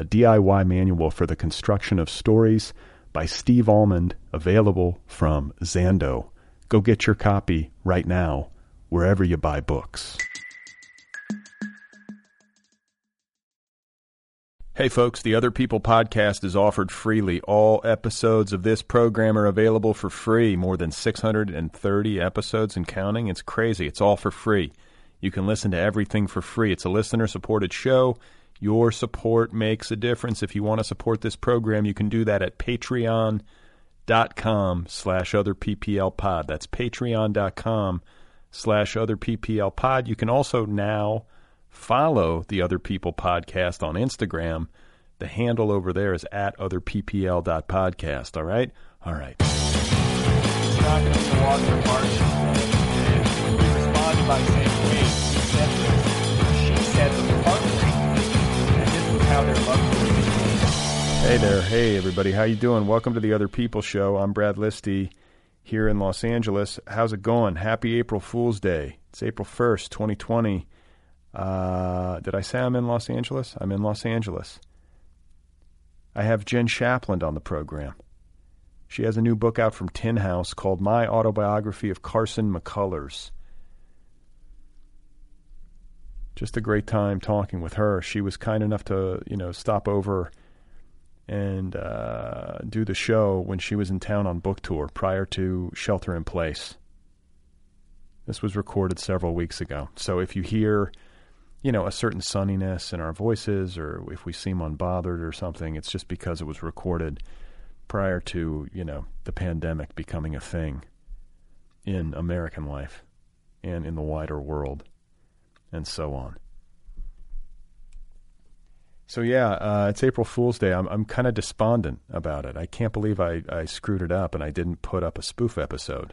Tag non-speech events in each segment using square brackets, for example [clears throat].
a DIY manual for the construction of stories by Steve Almond, available from Zando. Go get your copy right now, wherever you buy books. Hey folks, the Other People podcast is offered freely. All episodes of this program are available for free. More than 630 episodes and counting. It's crazy. It's all for free. You can listen to everything for free. It's a listener supported show. Your support makes a difference. If you want to support this program, you can do that at patreon.com slash other PPL pod. That's patreon.com slash other PPL pod. You can also now follow the Other People podcast on Instagram. The handle over there is at otherppl.podcast. All right? All right. March. Responded by saying, wait, she said. She said the how they're loved. Hey there. Hey, everybody. How you doing? Welcome to the Other People Show. I'm Brad Listi here in Los Angeles. How's it going? Happy April Fool's Day. It's April 1st, 2020. Uh, did I say I'm in Los Angeles? I'm in Los Angeles. I have Jenn Shapland on the program. She has a new book out from Tin House called My Autobiography of Carson McCullers. Just a great time talking with her. She was kind enough to, you know, stop over and uh, do the show when she was in town on book tour prior to Shelter in Place. This was recorded several weeks ago. So if you hear, you know, a certain sunniness in our voices or if we seem unbothered or something, it's just because it was recorded prior to, you know, the pandemic becoming a thing in American life and in the wider world and so on. So yeah, uh, it's April Fool's Day. I'm I'm kind of despondent about it. I can't believe I, I screwed it up and I didn't put up a spoof episode.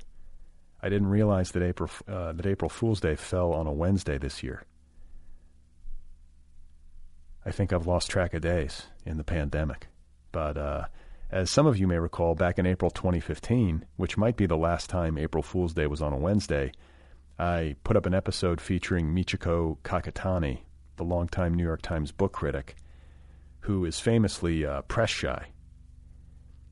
I didn't realize that April uh, that April Fool's Day fell on a Wednesday this year. I think I've lost track of days in the pandemic, but uh, as some of you may recall, back in April 2015, which might be the last time April Fool's Day was on a Wednesday, I put up an episode featuring Michiko Kakutani, the longtime New York Times book critic who is famously uh, press shy.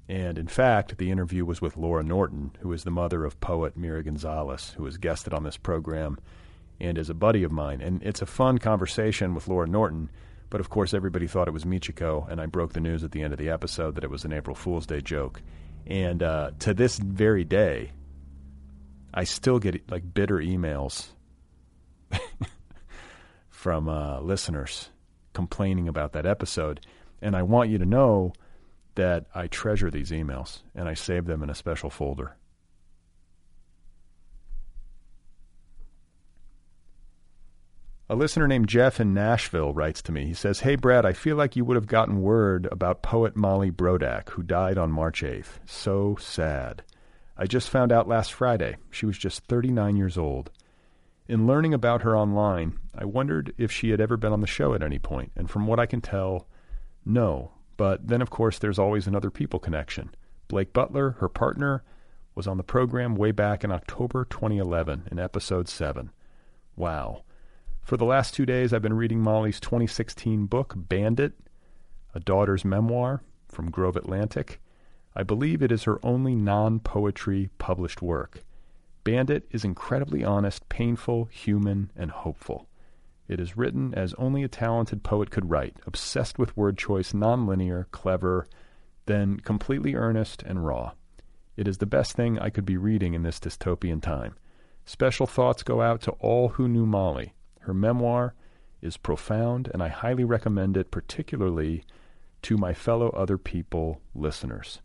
And in fact, the interview was with Laura Norton, who is the mother of poet Mira Gonzalez, who has guested on this program and is a buddy of mine. And it's a fun conversation with Laura Norton, but of course, everybody thought it was Michiko, and I broke the news at the end of the episode that it was an April Fool's Day joke. And uh, to this very day, I still get like bitter emails [laughs] from uh, listeners complaining about that episode. And I want you to know that I treasure these emails and I save them in a special folder. A listener named Jeff in Nashville writes to me. He says, Hey, Brad, I feel like you would have gotten word about poet Molly Brodak, who died on March 8th. So sad. I just found out last Friday. She was just 39 years old. In learning about her online, I wondered if she had ever been on the show at any point, and from what I can tell, no. But then, of course, there's always another people connection. Blake Butler, her partner, was on the program way back in October 2011 in episode 7. Wow. For the last two days, I've been reading Molly's 2016 book, Bandit, a daughter's memoir from Grove Atlantic. I believe it is her only non poetry published work. Bandit is incredibly honest, painful, human, and hopeful. It is written as only a talented poet could write, obsessed with word choice, nonlinear, clever, then completely earnest and raw. It is the best thing I could be reading in this dystopian time. Special thoughts go out to all who knew Molly. Her memoir is profound, and I highly recommend it, particularly to my fellow other people listeners.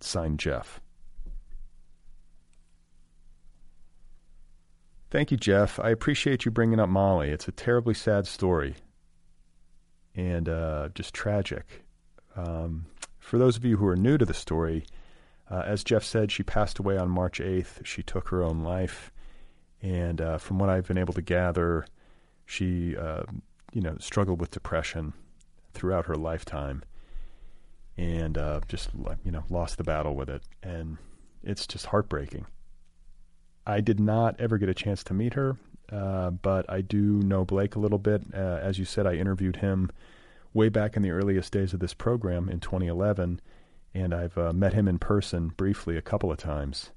Signed, Jeff. Thank you, Jeff. I appreciate you bringing up Molly. It's a terribly sad story and uh, just tragic. Um, for those of you who are new to the story, uh, as Jeff said, she passed away on March 8th. She took her own life. And uh, from what I've been able to gather, she, uh, you know, struggled with depression throughout her lifetime, and uh, just you know lost the battle with it. And it's just heartbreaking. I did not ever get a chance to meet her, uh, but I do know Blake a little bit. Uh, as you said, I interviewed him way back in the earliest days of this program in 2011, and I've uh, met him in person briefly a couple of times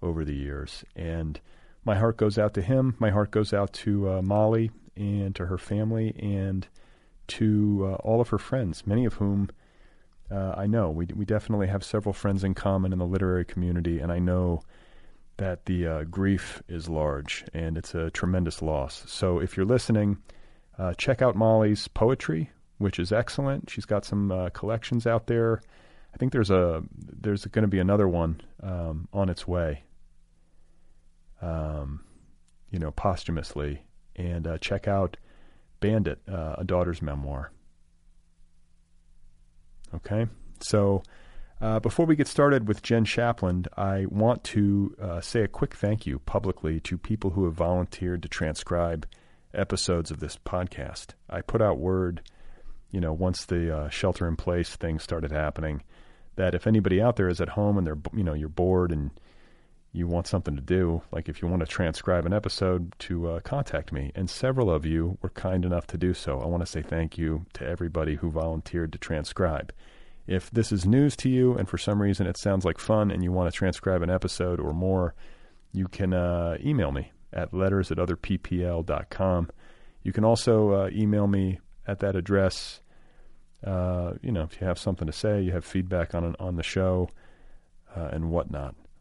over the years. And my heart goes out to him. My heart goes out to uh, Molly and to her family and to uh, all of her friends, many of whom uh, I know. We we definitely have several friends in common in the literary community, and I know that the uh, grief is large and it's a tremendous loss. So if you're listening, uh, check out Molly's poetry, which is excellent. She's got some uh, collections out there. I think there's a there's going to be another one um, on its way um, you know, posthumously, and uh, check out Bandit, uh, a daughter's memoir. Okay, so uh, before we get started with Jenn Shapland, I want to uh, say a quick thank you publicly to people who have volunteered to transcribe episodes of this podcast. I put out word, you know, once the uh, shelter in place thing started happening, that if anybody out there is at home and they're, you know, you're bored and you want something to do, like if you want to transcribe an episode, to uh, contact me. And several of you were kind enough to do so. I want to say thank you to everybody who volunteered to transcribe. If this is news to you and for some reason it sounds like fun and you want to transcribe an episode or more, you can uh, email me at letters at otherppl.com. You can also uh, email me at that address. Uh, you know, if you have something to say, you have feedback on on the show uh, and whatnot.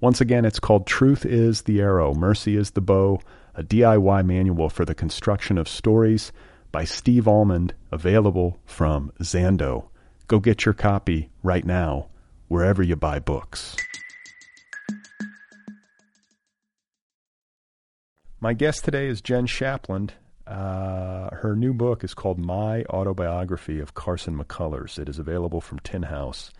Once again, it's called Truth is the Arrow, Mercy is the Bow, a DIY manual for the construction of stories by Steve Almond, available from Zando. Go get your copy right now, wherever you buy books. My guest today is Jenn Shapland. Uh, her new book is called My Autobiography of Carson McCullers. It is available from Tin House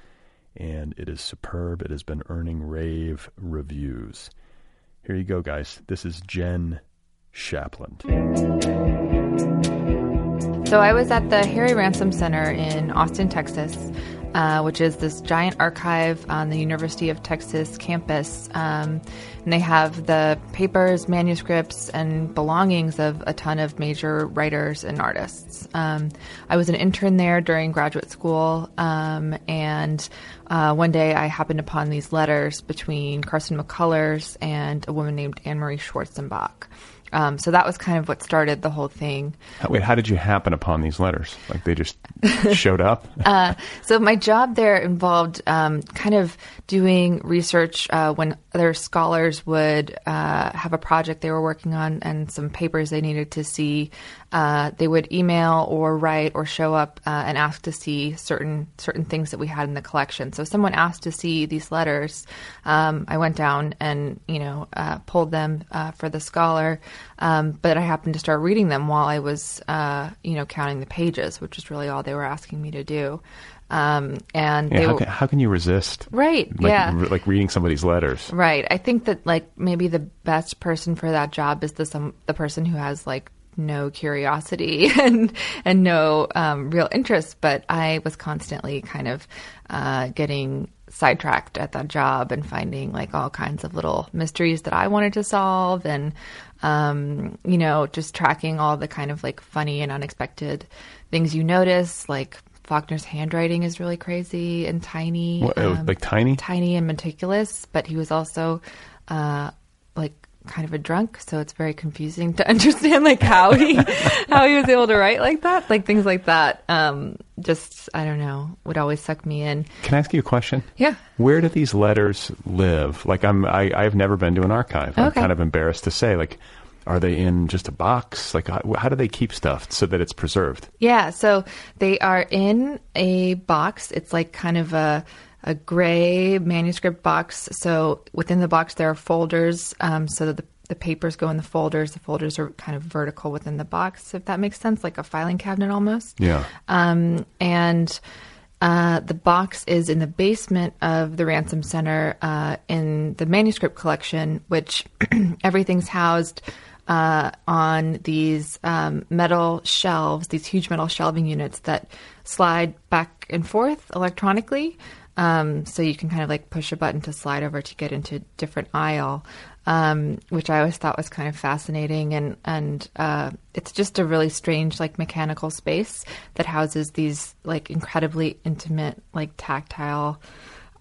and it is superb. It has been earning rave reviews. Here you go, guys. This is Jenn Shapland. So I was at the Harry Ransom Center in Austin, Texas, uh, which is this giant archive on the University of Texas campus. Um, and they have the papers, manuscripts, and belongings of a ton of major writers and artists. Um, I was an intern there during graduate school, um, and uh, one day I happened upon these letters between Carson McCullers and a woman named Annemarie Schwarzenbach. Um, so that was kind of what started the whole thing. Wait, how did you happen upon these letters? Like they just [laughs] showed up? Uh, so my job there involved um, kind of doing research uh, when other scholars would uh, have a project they were working on and some papers they needed to see uh, they would email or write or show up uh, and ask to see certain certain things that we had in the collection. So if someone asked to see these letters, um, I went down and you know uh, pulled them uh, for the scholar. Um, but I happened to start reading them while I was uh, you know counting the pages, which is really all they were asking me to do. Um, and Yeah, they how, can, how can you resist? right, Like, yeah. re- like reading somebody's letters. Right. I think that like maybe the best person for that job is the some the person who has like no curiosity [laughs] and and no um, real interest. But I was constantly kind of uh, getting sidetracked at that job and finding like all kinds of little mysteries that I wanted to solve and um, you know just tracking all the kind of like funny and unexpected things you notice like. Faulkner's handwriting is really crazy and tiny. What, um, like tiny? tiny and meticulous, but he was also uh, kind of a drunk, so it's very confusing to [laughs] understand like how he [laughs] how he was able to write like that, like things like that. Um, just I don't know, would always suck me in. Can I ask you a question? Yeah. Where do these letters live? Like I'm, I, I've never been to an archive. I'm kind of embarrassed to say. Like, are they in just a box? Like, how, how do they keep stuff so that it's preserved? Yeah, so they are in a box. It's like kind of a a gray manuscript box. So within the box there are folders, um, so that the the papers go in the folders. The folders are kind of vertical within the box, if that makes sense, like a filing cabinet almost. Yeah. Um, and uh, the box is in the basement of the Ransom Center uh, in the manuscript collection, which [clears throat] everything's housed uh, on these um, metal shelves, these huge metal shelving units that slide back and forth electronically. Um, so you can kind of like push a button to slide over to get into a different aisle, um, which I always thought was kind of fascinating. And and uh, it's just a really strange like mechanical space that houses these like incredibly intimate like tactile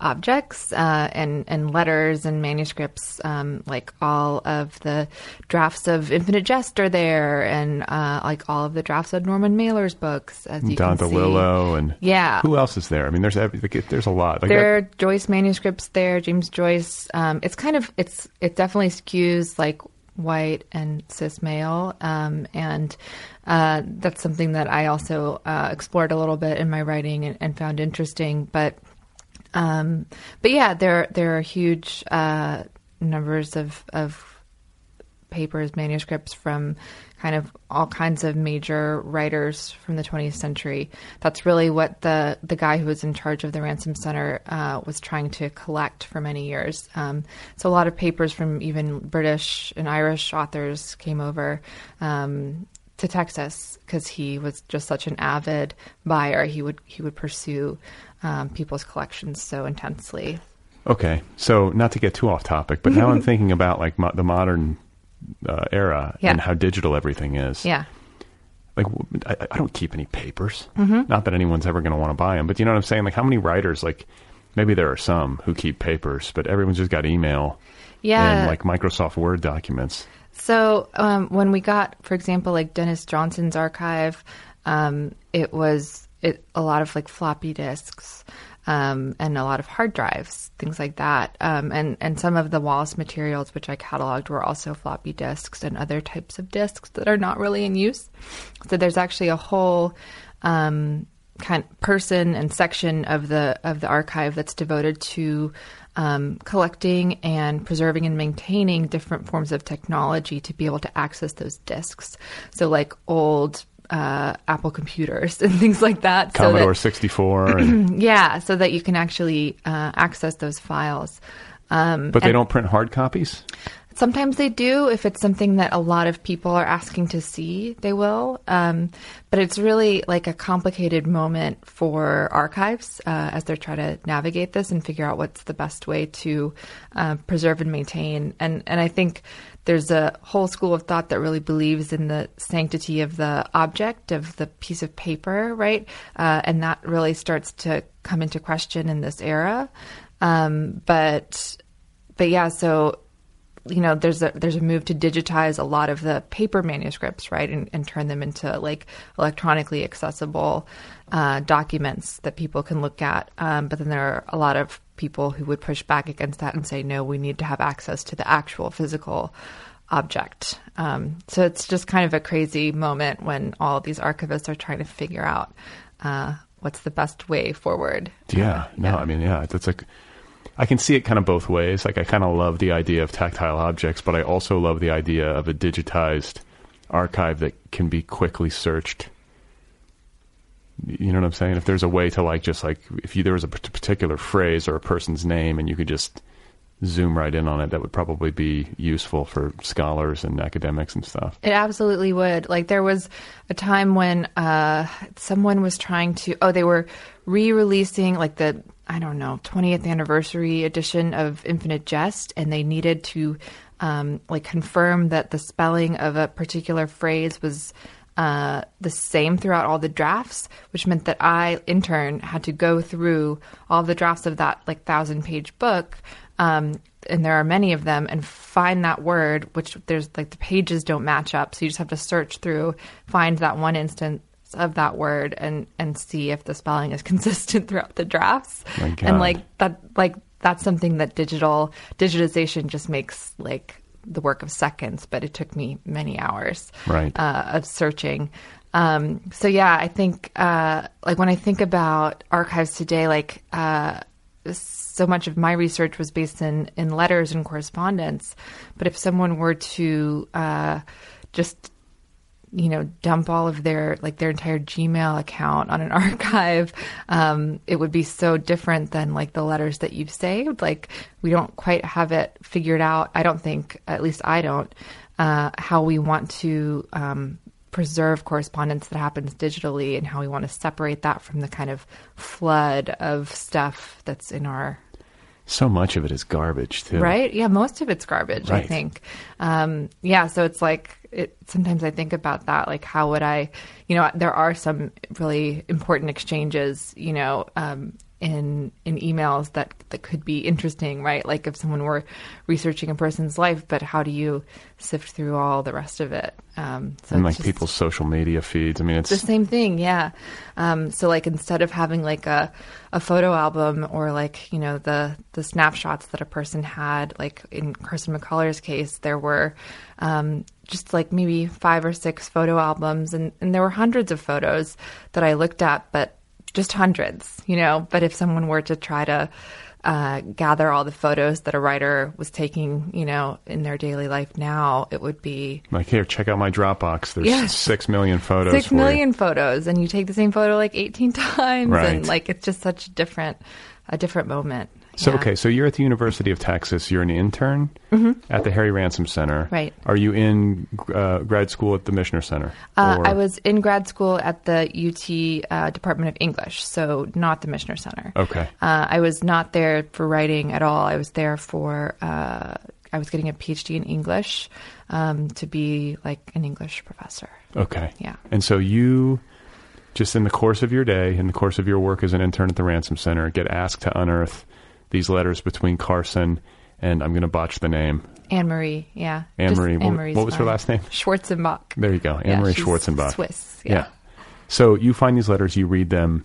objects uh, and and letters and manuscripts. Um, like all of the drafts of Infinite Jest are there, and uh, like all of the drafts of Norman Mailer's books. As you Don can see. DeLillo and Yeah. Who else is there? I mean, there's there's a lot. Like there are Joyce manuscripts there, James Joyce. Um, it's kind of it's it definitely skews like white and cis male, um, and uh, that's something that I also uh, explored a little bit in my writing and, and found interesting. But um, but yeah, there there are huge uh, numbers of of papers, manuscripts from kind of all kinds of major writers from the 20th century. That's really what the the guy who was in charge of the Ransom Center uh, was trying to collect for many years. Um, so a lot of papers from even British and Irish authors came over. Um, to Texas because he was just such an avid buyer. He would he would pursue um, people's collections so intensely. Okay, so not to get too off topic, but now I'm [laughs] thinking about like mo- the modern uh, era Yeah. and how digital everything is. Yeah. Like I don't keep any papers. Not that anyone's ever going to want to buy them, but you know what I'm saying? Like how many writers? Like maybe there are some who keep papers, but everyone's just got email Yeah. and like Microsoft Word documents. So um, when we got, for example, like Denis Johnson's archive, um, it was it a lot of like floppy disks um, and a lot of hard drives, things like that. Um, and and some of the Wallace materials, which I cataloged, were also floppy disks and other types of disks that are not really in use. So there's actually a whole um, kind person and section of the of the archive that's devoted to um, collecting and preserving and maintaining different forms of technology to be able to access those disks. So like old uh, Apple computers [laughs] and things like that. so that- Commodore 64, and, [clears throat] yeah, so that you can actually uh, access those files. Um, but they don't print hard copies. Sometimes they do. If it's something that a lot of people are asking to see, they will. Um, but it's really like a complicated moment for archives uh, as they're trying to navigate this and figure out what's the best way to uh, preserve and maintain. And and I think there's a whole school of thought that really believes in the sanctity of the object of the piece of paper, right? Uh, and that really starts to come into question in this era. Um, but but yeah, so you know there's a there's a move to digitize a lot of the paper manuscripts right and, and turn them into like electronically accessible uh, documents that people can look at um, but then there are a lot of people who would push back against that and say no we need to have access to the actual physical object. Um, so it's just kind of a crazy moment when all these archivists are trying to figure out uh, what's the best way forward. Yeah, no, I mean, yeah, it's like I can see it kind of both ways. Like I kind of love the idea of tactile objects, but I also love the idea of a digitized archive that can be quickly searched. You know what I'm saying? If there's a way to like just like if you, there was a particular phrase or a person's name and you could just zoom right in on it, that would probably be useful for scholars and academics and stuff. It absolutely would. Like there was a time when uh, someone was trying to. Oh, they were re-releasing like the I don't know 20th anniversary edition of Infinite Jest, and they needed to um, like confirm that the spelling of a particular phrase was. Uh, the same throughout all the drafts, which meant that I, in turn, had to go through all the drafts of that like thousand page book um, and there are many of them, and find that word, which there's like the pages don't match up. So you just have to search through, find that one instance of that word, and and see if the spelling is [laughs] consistent throughout the drafts. And like that, like that's something that digital digitization just makes like the work of seconds, but it took me many hours Right. uh, of searching. Um, so yeah, I think uh, like when I think about archives today, like uh, so much of my research was based in in letters and correspondence. But if someone were to uh, just you know dump all of their like their entire gmail account on an [laughs] archive um, it would be so different than like the letters that you've saved. Like we don't quite have it figured out i don't think at least i don't uh, how we want to um, preserve correspondence that happens digitally and how we want to separate that from the kind of flood of stuff that's in our So much of it is garbage too. Right? Yeah, most of it's garbage, I think. Um, yeah, so it's like it sometimes I think about that like how would I, you know, there are some really important exchanges, you know, um, in in emails that that could be interesting, right? Like if someone were researching a person's life, but how do you sift through all the rest of it? Um, so And like people's social media feeds. I mean, it's the same thing, yeah. Um, so like instead of having like a, a photo album or like you know the the snapshots that a person had, like in Carson McCullers' case, there were um, just like maybe five or six photo albums, and, and there were hundreds of photos that I looked at, but just hundreds, you know. But if someone were to try to uh, gather all the photos that a writer was taking, you know, in their daily life now, it would be like here, check out my Dropbox. There's Yes. six million photos. six for you. photos and you take the same photo like 18 [laughs] times Right. and like it's just such a different a different moment So Yeah. okay, so you're at the University of Texas. You're an intern at the Harry Ransom Center. Mm-hmm. Right. Are you in uh, grad school at the Michener Center? uh, I was in grad school at the UT uh, Department of English, so not the Michener Center. Okay. Uh, I was not there for writing at all. I was there for, uh, I was getting a PhD in English um, to be like an English professor. Okay. Yeah. And so you, just in the course of your day, in the course of your work as an intern at the Ransom Center, get asked to unearth these letters between Carson and I'm going to botch the name. Annemarie, yeah. Annemarie. What- what was her last name? Schwarzenbach. There you go, Anne Yeah, Marie Schwarzenbach. Swiss. Yeah. So you find these letters, you read them,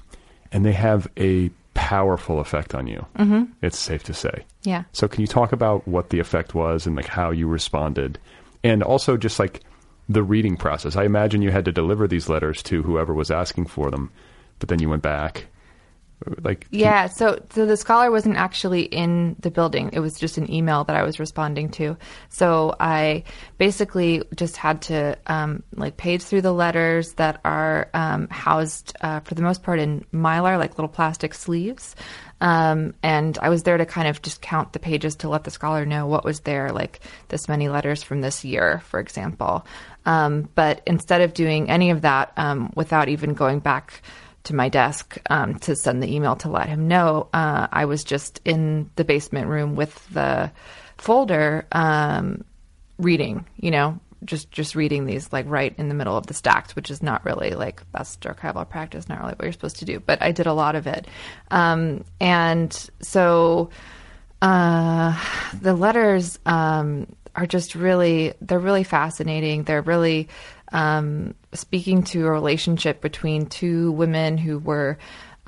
and they have a powerful effect on you. Mm-hmm. It's safe to say. Yeah. So can you talk about what the effect was and like how you responded, and also just like the reading process? I imagine you had to deliver these letters to whoever was asking for them, but then you went back. Like Yeah, so so the scholar wasn't actually in the building. It was just an email that I was responding to. So I basically just had to um, like page through the letters that are um, housed uh, for the most part in mylar, like little plastic sleeves. Um, and I was there to kind of just count the pages to let the scholar know what was there, like this many letters from this year, for example. Um, but instead of doing any of that um, without even going back to my desk um, to send the email to let him know. Uh, I was just in the basement room with the folder, um, reading. You know, just just reading these like right in the middle of the stacks, which is not really like best archival practice. Not really what you're supposed to do, but I did a lot of it, um, and so uh, the letters um, are just really they're really fascinating. They're really um, speaking to a relationship between two women who were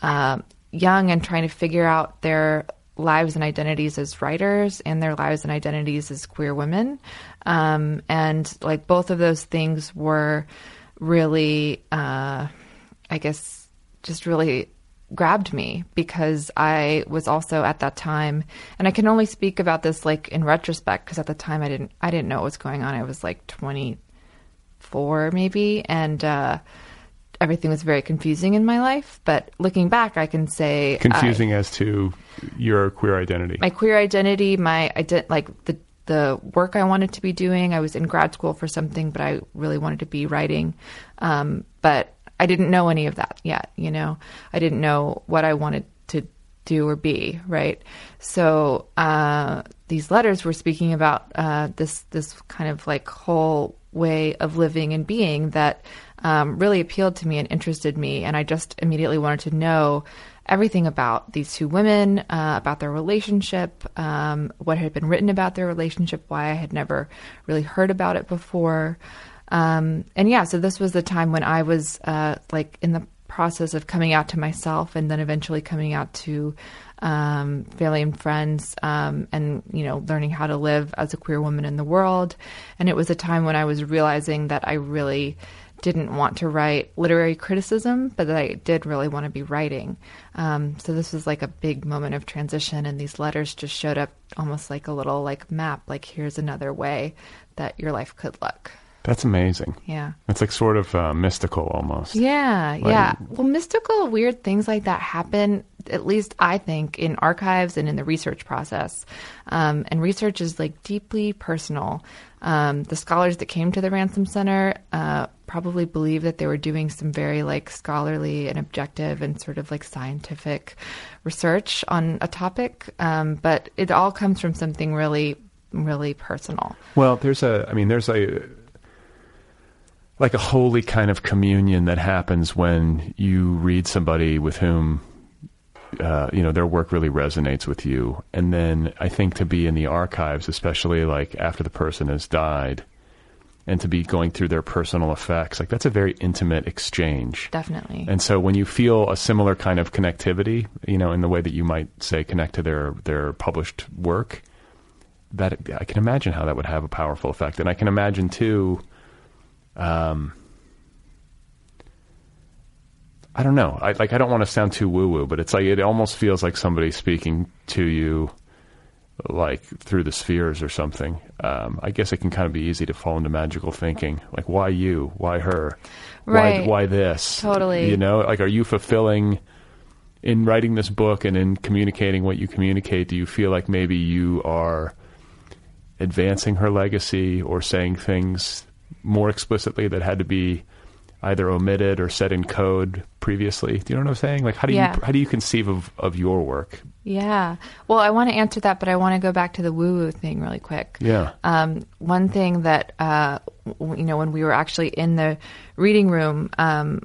um young and trying to figure out their lives and identities as writers and their lives and identities as queer women. Um, and like both of those things were really, uh, I guess, just really grabbed me because I was also at that time, and I can only speak about this like in retrospect because at the time I didn't I didn't know what was going on. I was like 24 maybe, and uh, everything was very confusing in my life. But looking back, I can say Confusing I, as to your queer identity. my queer identity, my ident- like the the work I wanted to be doing. I was in grad school for something, but I really wanted to be writing. Um, but I didn't know any of that yet. You know, I didn't know what I wanted to do or be. Right. So uh, these letters were speaking about uh, this this kind of like whole way of living and being that um, really appealed to me and interested me, and I just immediately wanted to know everything about these two women, uh, about their relationship, um, what had been written about their relationship, why I had never really heard about it before. Um, and yeah, so this was the time when I was uh, like in the process of coming out to myself and then eventually coming out to um, family and friends um, and, you know, learning how to live as a queer woman in the world. And it was a time when I was realizing that I really didn't want to write literary criticism, but that I did really want to be writing. Um, so this was like a big moment of transition, and these letters just showed up almost like a little like map. Like here's another way that your life could look. That's amazing. Yeah. It's like sort of uh, mystical almost. Yeah, yeah. Well, mystical, weird things like that happen, at least I think, in archives and in the research process. Um, and research is like deeply personal. Um, the scholars that came to the Ransom Center uh, probably believe that they were doing some very like scholarly and objective and sort of like scientific research on a topic. Um, but it all comes from something really, really personal. Well, there's a, I mean, there's a, like a holy kind of communion that happens when you read somebody with whom uh, you know their work really resonates with you. And then i think to be in the archives especially like after the person has died and to be going through their personal effects like that's a very intimate exchange. Definitely. and so when you feel a similar kind of connectivity you know in the way that you might say connect to their their published work that i can imagine how that would have a powerful effect. And i can imagine too um, I don't know. I like. I don't want to sound too woo woo, but it's like it almost feels like somebody speaking to you, like through the spheres or something. Um, I guess it can kind of be easy to fall into magical thinking, like why you, why her, Right. why why this, Totally. You know, like are you fulfilling in writing this book and in communicating what you communicate? Do you feel like maybe you are advancing her legacy or saying things more explicitly that had to be either omitted or said in code previously. Do you know what I'm saying? Like how do Yeah. you how do you conceive of, of your work? Yeah. Well, I want to answer that, but I want to go back to the woo woo thing really quick. Yeah. Um, one thing that, uh, w- you know, when we were actually in the reading room, um,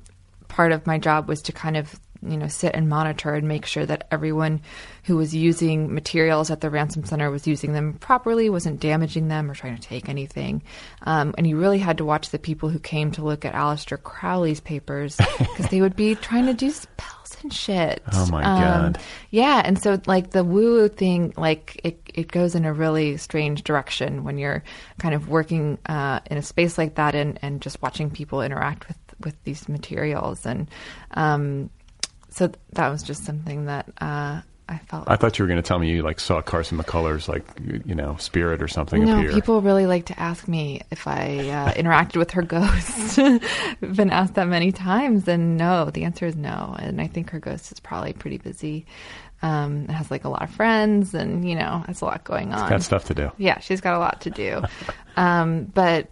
part of my job was to kind of, you know, sit and monitor and make sure that everyone who was using materials at the Ransom Center was using them properly, wasn't damaging them or trying to take anything. Um, and you really had to watch the people who came to look at Aleister Crowley's papers because they would be [laughs] trying to do spells and shit. Oh, my Um, God. yeah, and so like the woo woo thing, like it, it goes in a really strange direction when you're kind of working uh, in a space like that and, and just watching people interact with, with these materials. And um, so that was just something that uh, I felt. I thought you were going to tell me you like saw Carson McCullers like you know spirit or something no, appear. people really like to ask me if I uh, interacted with her [laughs] ghost. I've been asked that many times, and no, the answer is no. And I think her ghost is probably pretty busy. Um, has like a lot of friends, and you know, has a lot going on. Got stuff to do. Yeah, she's got a lot to do. um, but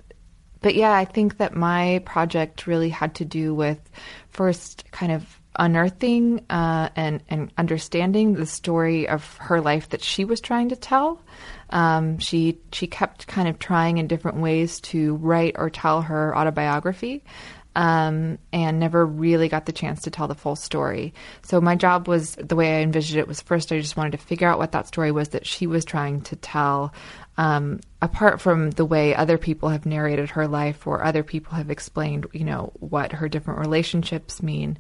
but yeah, I think that my project really had to do with first kind of unearthing uh, and and understanding the story of her life that she was trying to tell. Um, she she kept kind of trying in different ways to write or tell her autobiography. Um, and never really got the chance to tell the full story. So my job was the way I envisioned it was first I just wanted to figure out what that story was that she was trying to tell, um, apart from the way other people have narrated her life or other people have explained, you know, what her different relationships mean.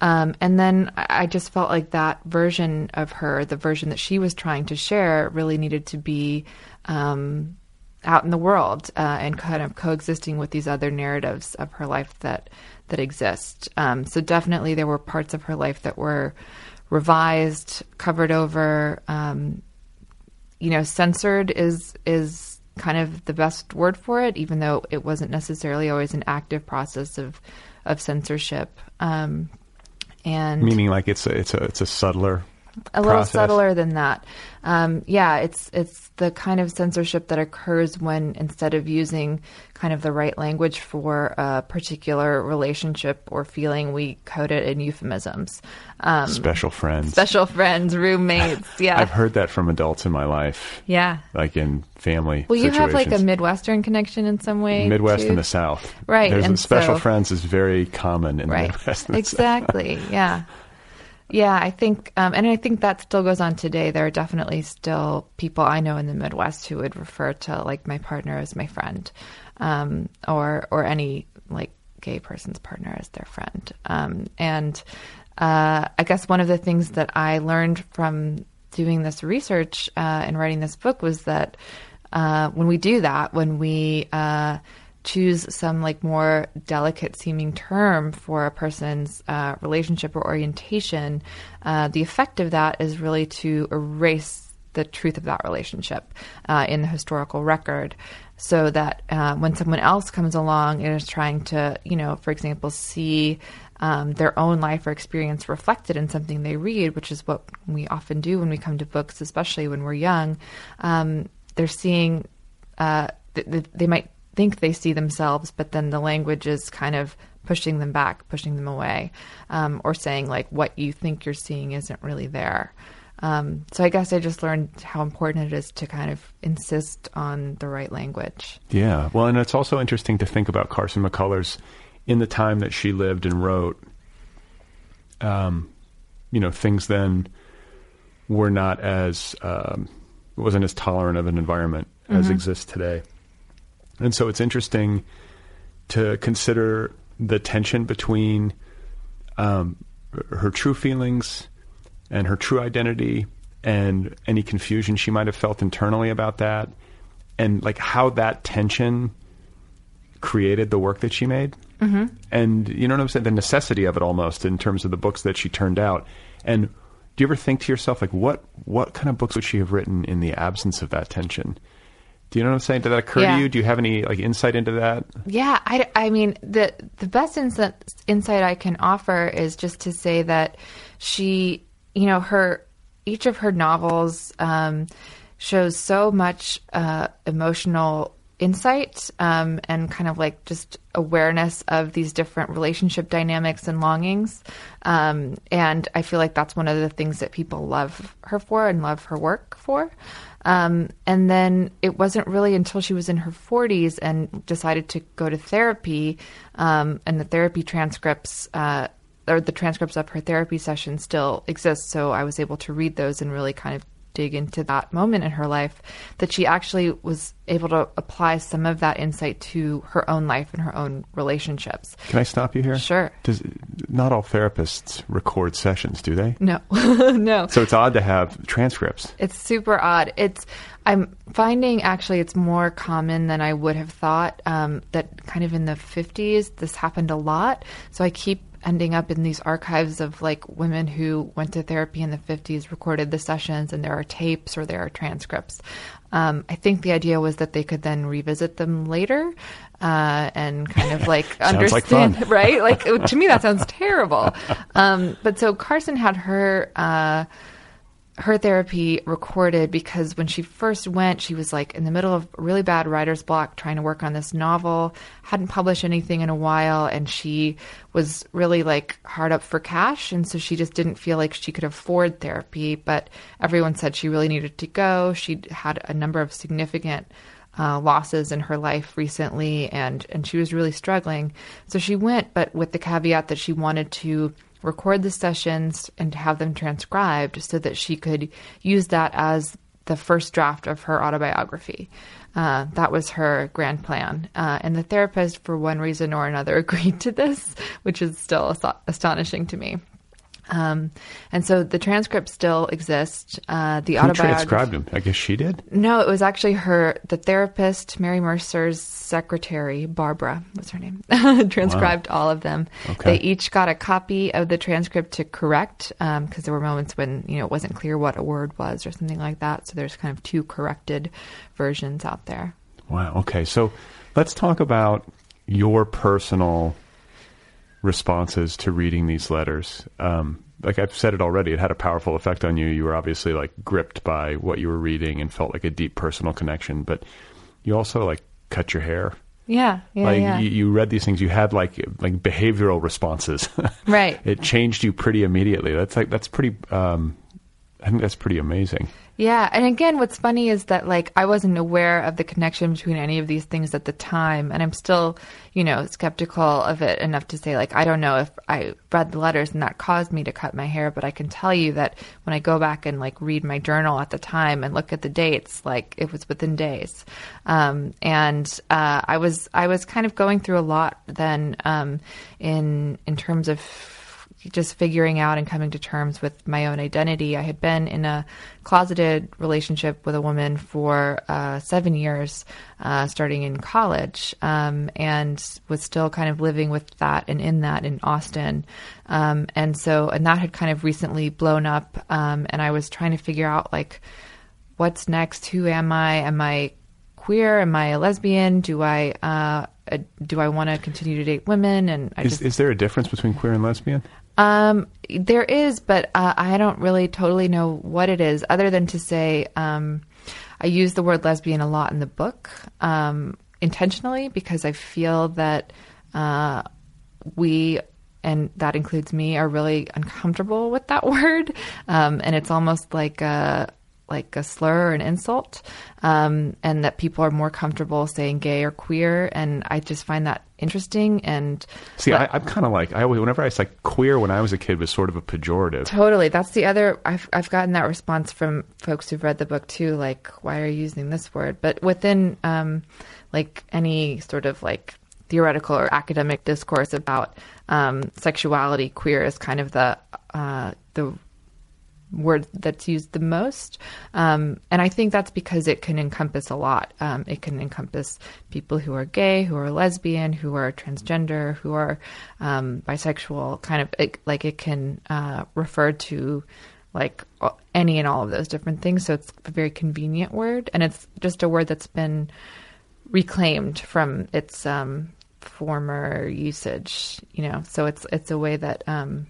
Um, and then I just felt like that version of her, the version that she was trying to share, really needed to be um, out in the world uh, and kind of coexisting with these other narratives of her life that that exist. Um, so definitely, there were parts of her life that were revised, covered over. Um, you know, censored is is kind of the best word for it, even though it wasn't necessarily always an active process of of censorship. Um, and Meaning, like it's a it's a it's a subtler. A little process. subtler than that. Um, yeah, it's it's the kind of censorship that occurs when instead of using kind of the right language for a particular relationship or feeling, we code it in euphemisms. Um, Special friends. special friends, roommates. [laughs] Yeah, I've heard that from adults in my life, yeah. like in family. Well, you have like a. Midwestern connection in some way. Midwest too. and the South. Right, There's and special so- friends is very common in right the Midwest. And the South. exactly yeah [laughs] yeah i think um, and i think that still goes on today. There are definitely still people i know in the midwest who would refer to like my partner as my friend um, or or any like gay person's partner as their friend. Um, and uh, i guess one of the things that i learned from doing this research uh, and writing this book was that uh, when we do that when we uh, choose some like more delicate seeming term for a person's uh, relationship or orientation, uh, the effect of that is really to erase the truth of that relationship uh, in the historical record. So that uh, when someone else comes along and is trying to, you know, for example, see um, their own life or experience reflected in something they read, which is what we often do when we come to books, especially when we're young, um, they're seeing, uh, th- th- they might think they see themselves, but then the language is kind of pushing them back, pushing them away, um, or saying like what you think you're seeing isn't really there. Um, so I guess I just learned how important it is to kind of insist on the right language. Yeah. Well, and it's also interesting to think about Carson McCullers in the time that she lived and wrote. Um, you know, things then were not as um, wasn't as tolerant of an environment as exists today, and so it's interesting to consider the tension between um, her true feelings and her true identity and any confusion she might have felt internally about that and like how that tension created the work that she made. Mm-hmm. and you know what i'm saying? The necessity of it almost in terms of the books that she turned out. And do you ever think to yourself like what what kind of books would she have written in the absence of that tension do you know what i'm saying did that occur Yeah. to you do you have any like insight into that Yeah, I, I mean the the best insight, insight I can offer is just to say that she, you know, her each of her novels um, shows so much uh, emotional insight um, and kind of like just awareness of these different relationship dynamics and longings. Um, and I feel like that's one of the things that people love her for and love her work for. Um, and then it wasn't really until she was in her 40s and decided to go to therapy, um, and the therapy transcripts, uh, or the transcripts of her therapy session still exist. So I was able to read those and really kind of dig into that moment in her life that she actually was able to apply some of that insight to her own life and her own relationships. can i stop you here Sure. Does, not all therapists record sessions do they No, [laughs] no. so it's odd to have transcripts It's super odd. It's I'm finding actually it's more common than I would have thought. Um, that kind of in the 50s, this happened a lot. So I keep ending up in these archives of like women who went to therapy in the 50s, recorded the sessions, and there are tapes or there are transcripts. Um, I think the idea was that they could then revisit them later uh, and kind of like [laughs] Sounds like understand, [laughs] right? Like [laughs] to me, that sounds terrible. Um, but so Carson had her. Uh, her therapy recorded because when she first went, she was like in the middle of really bad writer's block trying to work on this novel, hadn't published anything in a while, and she was really like hard up for cash. And so she just didn't feel like she could afford therapy. But everyone said she really needed to go. She'd had a number of significant uh, losses in her life recently, and and she was really struggling. So she went, but with the caveat that she wanted to record the sessions and have them transcribed so that she could use that as the first draft of her autobiography. Uh, that was her grand plan. Uh, and the therapist, for one reason or another, [laughs] agreed to this, which is still ast- astonishing to me. Um, and so the transcripts still exist. Uh, the Who transcribed them? I guess she did. No, it was actually her, the therapist, Mary Mercer's secretary, Barbara, what's her name, [laughs] transcribed all of them. Okay. They each got a copy of the transcript to correct, because there were moments when, you know, it wasn't clear what a word was or something like that. So there's kind of two corrected versions out there. Wow. Okay. So let's talk about your personal responses to reading these letters. Um, like I've said it already, it had a powerful effect on you. You were obviously like gripped by what you were reading and felt like a deep personal connection. But you also like cut your hair. Yeah, yeah, like yeah. You, you read these things, you had like like behavioral responses. [laughs] Right. it changed you pretty immediately. That's like that's pretty. Um, I think that's pretty amazing. Yeah, and again, what's funny is that like I wasn't aware of the connection between any of these things at the time, and I'm still, you know, skeptical of it enough to say like I don't know if I read the letters and that caused me to cut my hair, but I can tell you that when I go back and like read my journal at the time and look at the dates, like it was within days, um, and uh, I was I was kind of going through a lot then um, in in terms of just figuring out and coming to terms with my own identity. I had been in a closeted relationship with a woman for uh, seven years, uh, starting in college, um, and was still kind of living with that and in that in Austin. Um, and so, and that had kind of recently blown up, um, and I was trying to figure out like, what's next? Who am I? Am I queer? Am I a lesbian? Do I uh, uh, do I want to continue to date women? And I Is just is there a difference between queer and lesbian? um, there is, but uh, I don't really totally know what it is, other than to say um, I use the word lesbian a lot in the book um, intentionally because I feel that uh, we, and that includes me, are really uncomfortable with that [laughs] word, um, and it's almost like a like a slur or an insult, um, and that people are more comfortable saying gay or queer, and I just find that interesting and See, but- I, I'm kind of like I always whenever I was like queer when I was a kid was sort of a pejorative. Totally. That's the other. I've I've gotten that response from folks who've read the book too. Like, why are you using this word? But within, um, like any sort of like theoretical or academic discourse about um, sexuality, queer is kind of the uh, the word that's used the most. Um, and I think that's because it can encompass a lot. Um, it can encompass people who are gay, who are lesbian, who are transgender, who are um, bisexual, kind of it, like it can uh, refer to like any and all of those different things. So it's a very convenient word. And it's just a word that's been reclaimed from its um, former usage, you know. So it's it's a way that um,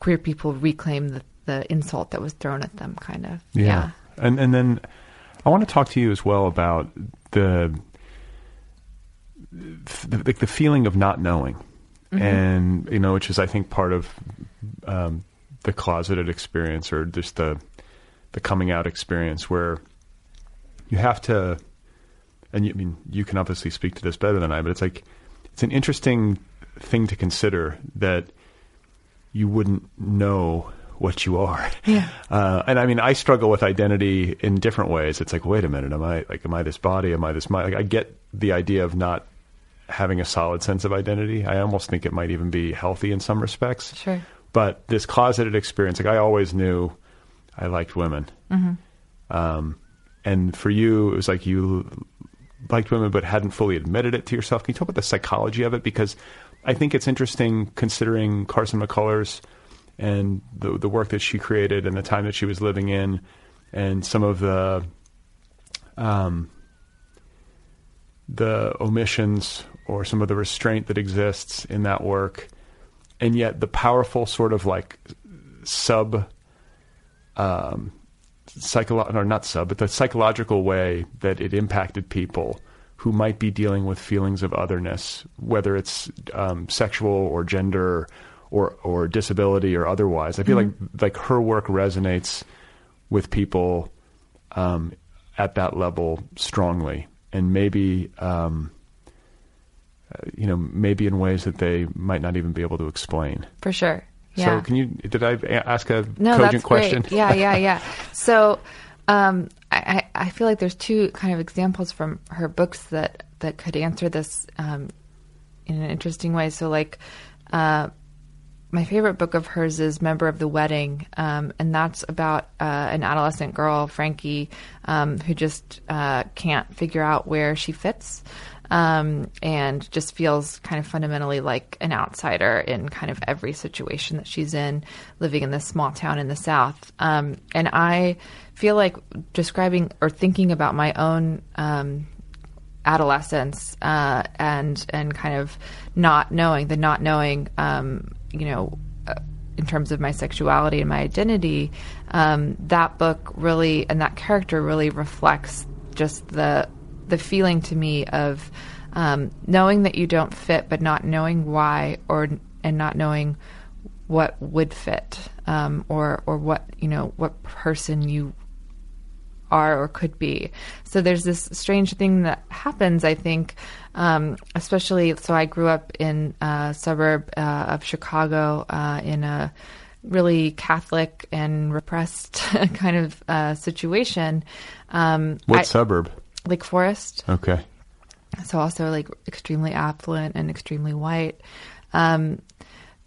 queer people reclaim the, the insult that was thrown at them, kind of. Yeah. And and then I want to talk to you as well about the the, the, the feeling of not knowing, and you know, which is I think part of um, the closeted experience or just the the coming out experience where you have to, and you, I mean, you can obviously speak to this better than I, but it's like it's an interesting thing to consider that you wouldn't know what you are. Yeah. Uh, and I mean, I struggle with identity in different ways. It's like, wait a minute, am I like, am I this body? Am I this mind? Like, I get the idea of not having a solid sense of identity. I almost think it might even be healthy in some respects. Sure. But this closeted experience, like I always knew I liked women. Um, and for you, it was like you liked women but hadn't fully admitted it to yourself. Can you talk about the psychology of it? Because I think it's interesting considering Carson McCullers and the the work that she created and the time that she was living in, and some of the um, the omissions or some of the restraint that exists in that work, and yet the powerful sort of like sub um, psycholo- or not sub, but the psychological way that it impacted people who might be dealing with feelings of otherness, whether it's um, sexual or gender or or disability or otherwise. I feel like like her work resonates with people um, at that level strongly, and maybe. Um, uh, you know, maybe in ways that they might not even be able to explain. For sure. Yeah. So, can you? Did I ask a no, cogent that's question? great. Yeah, yeah, [laughs] yeah. So, um, I, I feel like there's two kind of examples from her books that that could answer this um, in an interesting way. So, like, uh, my favorite book of hers is Member of the Wedding, um, and that's about uh, an adolescent girl, Frankie, um, who just uh, can't figure out where she fits. Um, and just feels kind of fundamentally like an outsider in kind of every situation that she's in, living in this small town in the South. Um, and I feel like describing or thinking about my own um, adolescence uh, and and kind of not knowing the not knowing um, you know uh, in terms of my sexuality and my identity um, that book really and that character really reflects just the the feeling to me of um, knowing that you don't fit but not knowing why or and not knowing what would fit um, or or what you know what person you are or could be. So there's this strange thing that happens, I think, um, especially. So I grew up in a suburb uh, of Chicago uh, in a really Catholic and repressed [laughs] kind of uh, situation. Um, What I- suburb? Lake Forest Okay. so also like extremely affluent and extremely white. Um,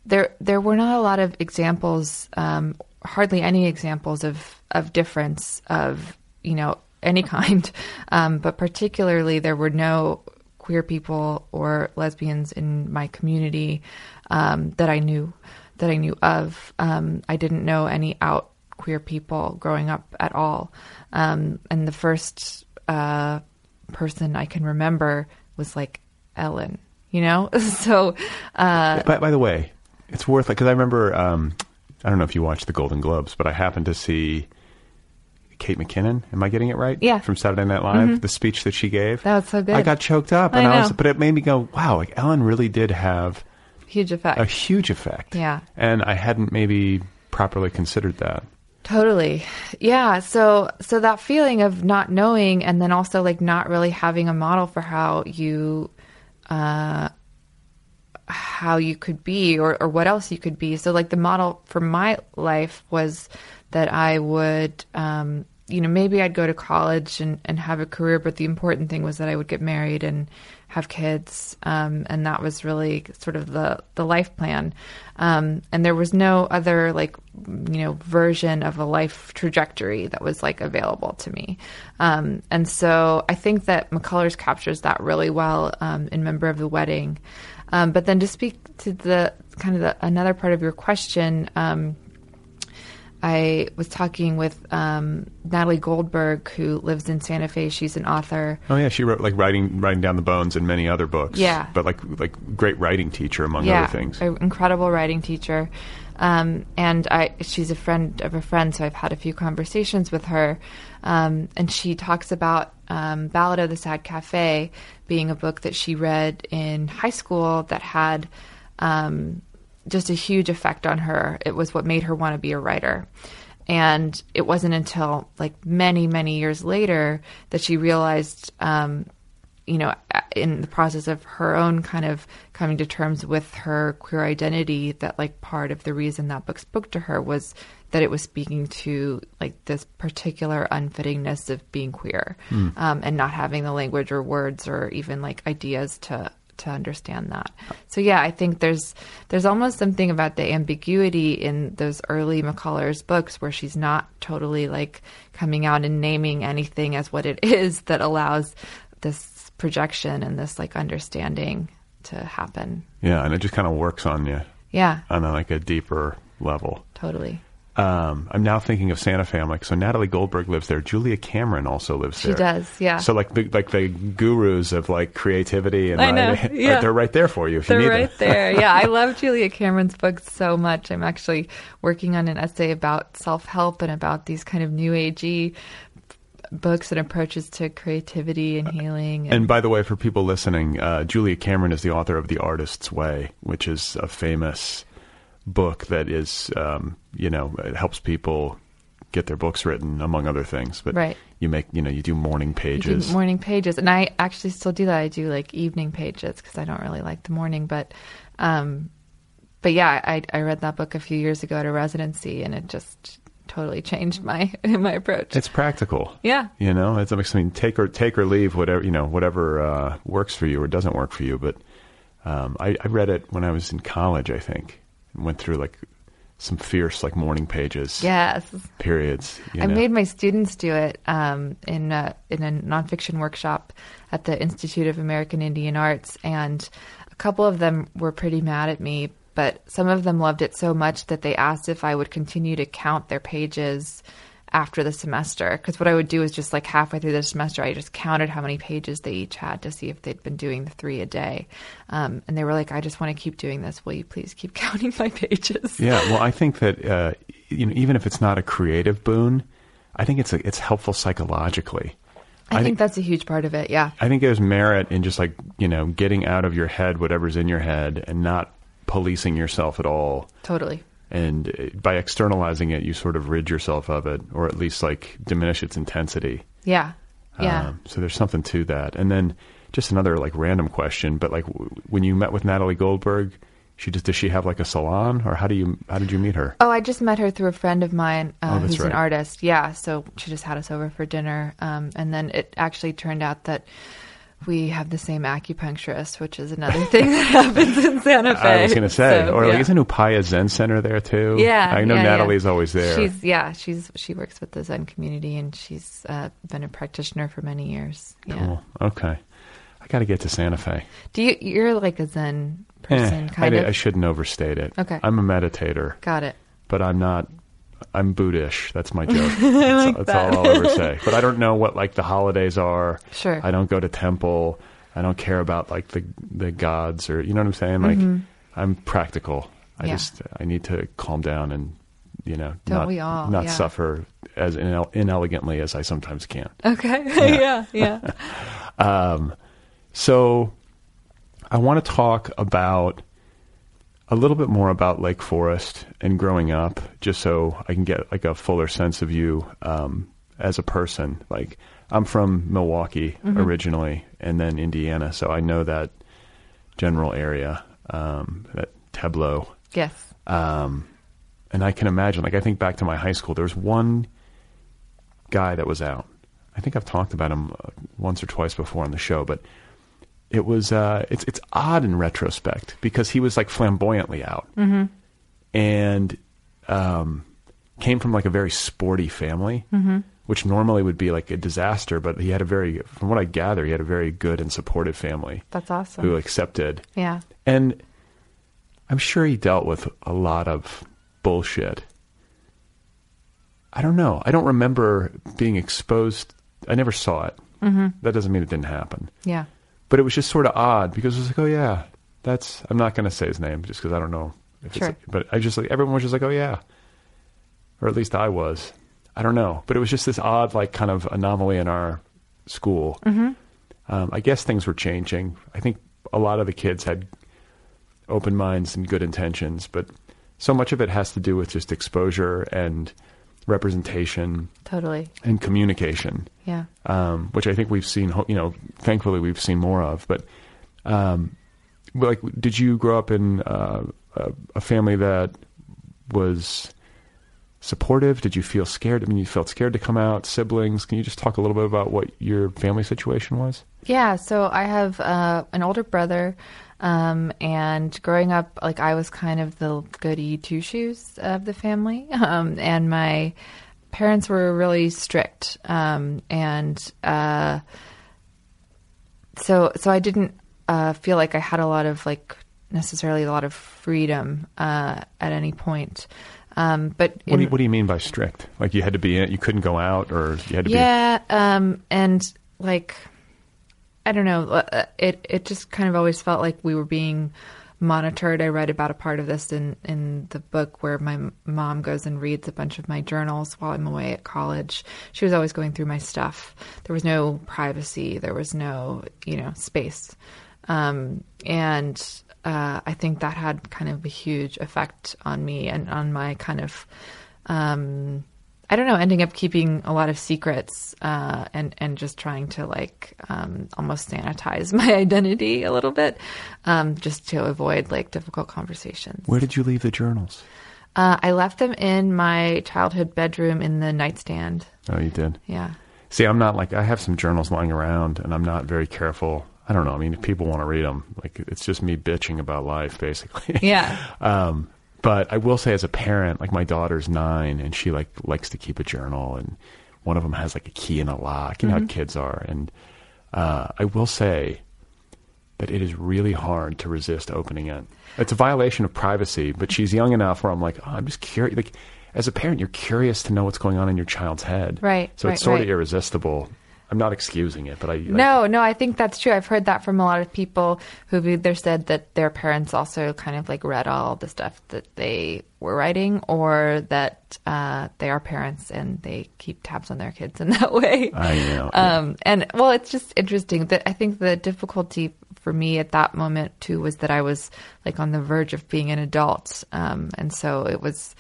there, there were not a lot of examples, um, hardly any examples of of difference of you know any [laughs] kind, um, but particularly there were no queer people or lesbians in my community um, that I knew that I knew of. Um, I didn't know any out queer people growing up at all, um, and the first uh, person I can remember was like Ellen, you know? [laughs] so, uh, By, by the way, it's worth it because I remember. Um, I don't know if you watched the Golden Globes, but I happened to see Kate McKinnon. Am I getting it right? Yeah. From Saturday Night Live, the speech that she gave. That was so good. I got choked up, I and I, was, but it made me go, "Wow!" Like Ellen really did have huge effect. a huge effect. Yeah. And I hadn't maybe properly considered that. Totally. Yeah. So, so that feeling of not knowing and then also like not really having a model for how you, uh, how you could be or, or what else you could be. So like the model for my life was that I would, um, you know, maybe I'd go to college and, and have a career, but the important thing was that I would get married and have kids. Um, and that was really sort of the, the life plan. Um, and there was no other like, you know, version of a life trajectory that was like available to me. Um, and so I think that McCullers captures that really well um, in Member of the Wedding. Um, but then to speak to the kind of the, another part of your question, um, I was talking with um, Natalie Goldberg, who lives in Santa Fe. She's an author. Oh yeah, she wrote like writing writing down the bones and many other books. Yeah. But like like great writing teacher among yeah, other things. incredible writing teacher. Um, and I, she's a friend of a friend, so I've had a few conversations with her. Um, and she talks about um, Ballad of the Sad Cafe being a book that she read in high school that had um, just a huge effect on her. It was what made her want to be a writer. And it wasn't until like many, many years later that she realized um, you know, in the process of her own kind of coming to terms with her queer identity, that like part of the reason that book spoke to her was that it was speaking to like this particular unfittingness of being queer um, and not having the language or words or even like ideas to to understand that. So yeah, I think there's there's almost something about the ambiguity in those early McCullers books where she's not totally like coming out and naming anything as what it [laughs] is that allows this projection and this like understanding to happen. Yeah, and it just kind of works on you Yeah, on a, like a deeper level. totally. Um, I'm now thinking of Santa Fe. I'm like, so Natalie Goldberg lives there. Julia Cameron also lives She there. She does, yeah. So like the, like the gurus of like creativity and I know, writing, [laughs] yeah. they're right there for you if They're you need right them. there. Yeah, I love [laughs] Julia Cameron's books so much. I'm actually working on an essay about self help and about these kind of new agey books and approaches to creativity and healing. And by the way, for people listening, uh, Julia Cameron is the author of The Artist's Way, which is a famous book that is, um, you know, it helps people get their books written, among other things. But Right. you make, you know, you do morning I do pages. morning pages, and I actually still do that. I do like evening pages because I don't really like the morning, but, um, but yeah, I I read that book a few years ago at a residency, and it just totally changed my [laughs] my approach. It's practical. yeah. You know, it's I mean, take or take or leave whatever you know, whatever uh, works for you or doesn't work for you. But um, I, I read it when I was in college, I think, and went through like some fierce like morning pages, Yes. periods. I know. made my students do it um, in a, in a nonfiction workshop at the Institute of American Indian Arts, and a couple of them were pretty mad at me, but some of them loved it so much that they asked if I would continue to count their pages after the semester. Because what I would do is just like halfway through the semester, I just counted how many pages they each had to see if they'd been doing the three a day, um, and they were like, "I just want to keep doing this. Will you please keep [laughs] counting my pages?" Yeah, well, I think that uh, you know, even if it's not a creative boon, I think it's a, it's helpful psychologically. I, I think think- that's a huge part of it. Yeah. I think there's merit in just like you know getting out of your head whatever's in your head and not policing yourself at all. Totally. And uh, by externalizing it, you sort of rid yourself of it, or at least like diminish its intensity. Yeah. Yeah. Um, so there's something to that. And then just another like random question, but like w- when you met with Natalie Goldberg, she just does she have like a salon, or how do you how did you meet her? Oh, I just met her through a friend of mine uh, Oh, that's who's an artist. Yeah, so she just had us over for dinner, um, and then it actually turned out that we have the same acupuncturist, which is another [laughs] thing that happens in Santa Fe. I was going to say, So, or like yeah. isn't Upaya Zen Center there too? Yeah, I know yeah, yeah. Natalie's always there. She's yeah, she's she works with the Zen community, and she's uh, been a practitioner for many years. Yeah. cool. Okay, I got to get to Santa Fe. Do you? You're like a Zen Eh, person, I, kind di- of. I shouldn't overstate it. Okay. I'm a meditator, Got it. but I'm not. I'm Buddhish. That's my [laughs] joke. that's that's all I'll ever say. But I don't know what like the holidays are. Sure. I don't go to temple. I don't care about like the the gods or you know what I'm saying. Like I'm practical. I Mm-hmm. Yeah. just I need to calm down and you know Don't not we all? not Yeah. suffer as inel- inelegantly as I sometimes can. Okay. [laughs] yeah. Yeah. [laughs] Um. So I want to talk about a little bit more about Lake Forest and growing up, just so I can get like a fuller sense of you um, as a person. Like I'm from Milwaukee originally, and then Indiana, so I know that general area, um, that Tableau. yes. Um, and I can imagine, like, I think back to my high school, there was one guy that was out. I think I've talked about him uh, once or twice before on the show, but it was, uh, it's, it's odd in retrospect because he was like flamboyantly out and, um, came from like a very sporty family, which normally would be like a disaster, but he had a very, from what I gather, he had a very good and supportive family That's awesome. who accepted yeah. and I'm sure he dealt with a lot of bullshit. I don't know. I don't remember being exposed. I never saw it. Mm-hmm. That doesn't mean it didn't happen. Yeah. But it was just sort of odd because it was like, oh yeah, that's. I'm not going to say his name just because I don't know. If Sure. it's, but I just like everyone was just like, oh yeah, or at least I was. I don't know, but it was just this odd, like, kind of anomaly in our school. Mm-hmm. Um, I guess things were changing. I think a lot of the kids had open minds and good intentions, but so much of it has to do with just exposure and representation Totally. and communication Yeah. um, which I think we've seen, you know, thankfully we've seen more of. But, um, like, did you grow up in uh, a, a family that was supportive? Did you feel scared? I mean, you felt scared to come out. Siblings? Can you just talk a little bit about what your family situation was? Yeah, so I have uh, an older brother, um, and growing up, like I was kind of the goody two shoes of the family, [laughs] um, and my parents were really strict, um, and uh, so so I didn't uh, feel like I had a lot of like necessarily a lot of freedom uh, at any point. Um, but What do, you, what do you mean by strict? Like you had to be in, you couldn't go out, or you had to be yeah um and like i don't know uh, it it just kind of always felt like we were being monitored. I read about a part of this in in the book where my mom goes and reads a bunch of my journals while i'm away at college. She was always going through my stuff. There was no privacy. There was no you know space. Um and uh, I think that had kind of a huge effect on me and on my kind of um, I don't know, ending up keeping a lot of secrets uh, and and just trying to like um, almost sanitize [laughs] my identity a little bit, um, just to avoid like difficult conversations. Where did you leave the journals? Uh, I left them in my childhood bedroom in the nightstand. Oh, you did. Yeah. See, I'm not like I have some journals lying around, and I'm not very careful. I don't know. I mean, if people want to read them, like it's just me bitching about life, basically. Yeah. [laughs] Um, but I will say, as a parent, like my daughter's nine, and she like likes to keep a journal, and one of them has like a key and a lock. You know how kids are, and uh, I will say that it is really hard to resist opening it. It's a violation of privacy, but she's young enough where I'm like, oh, I'm just curious. Like, as a parent, you're curious to know what's going on in your child's head, Right, So right, it's sort of irresistible. I'm not excusing it, but I No, no, I think that's true. I've heard that from a lot of people who've either said that their parents also kind of like read all the stuff that they were writing, or that uh, they are parents and they keep tabs on their kids in [laughs] that way. I know. Um, and well, it's just interesting that I think the difficulty for me at that moment too was that I was like on the verge of being an adult, um, and so it was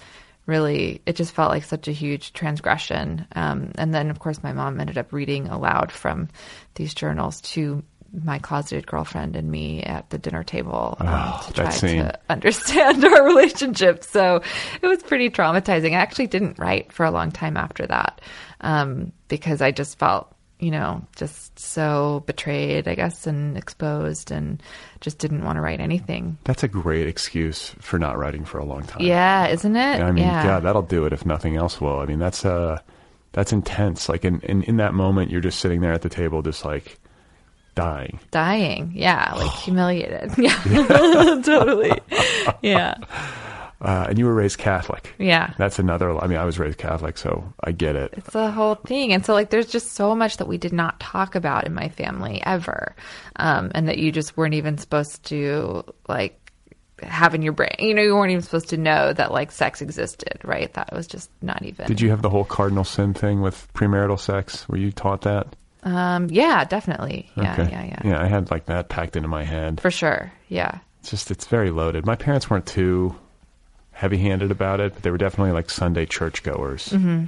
really it just felt like such a huge transgression. Um, and then of course my mom ended up reading aloud from these journals to my closeted girlfriend and me at the dinner table um, Oh, to try to understand [laughs] our relationship. So it was pretty traumatizing. I actually didn't write for a long time after that um, because I just felt, you know, just so betrayed, I guess, and exposed and just didn't want to write anything. That's a great excuse for not writing for a long time. Yeah, isn't it? I mean, yeah. God, that'll do it if nothing else will. I mean, that's uh, that's intense. Like in, in in that moment, you're just sitting there at the table, just like dying. Dying. Yeah, like [sighs] humiliated. [laughs] Yeah, [laughs] totally. Yeah. Uh, and you were raised Catholic. Yeah. That's another. I mean, I was raised Catholic, so I get it. It's the whole thing. And so, like, there's just so much that we did not talk about in my family ever. Um, and that you just weren't even supposed to, like, have in your brain. You know, you weren't even supposed to know that, like, sex existed, right? That was just not even. Did you have the whole cardinal sin thing with premarital sex? Were you taught that? Um, yeah, definitely. Yeah, yeah, yeah, Yeah, I had like that packed into my head. For sure. Yeah. It's just it's very loaded. My parents weren't too heavy-handed about it, but they were definitely like Sunday churchgoers. Mm-hmm.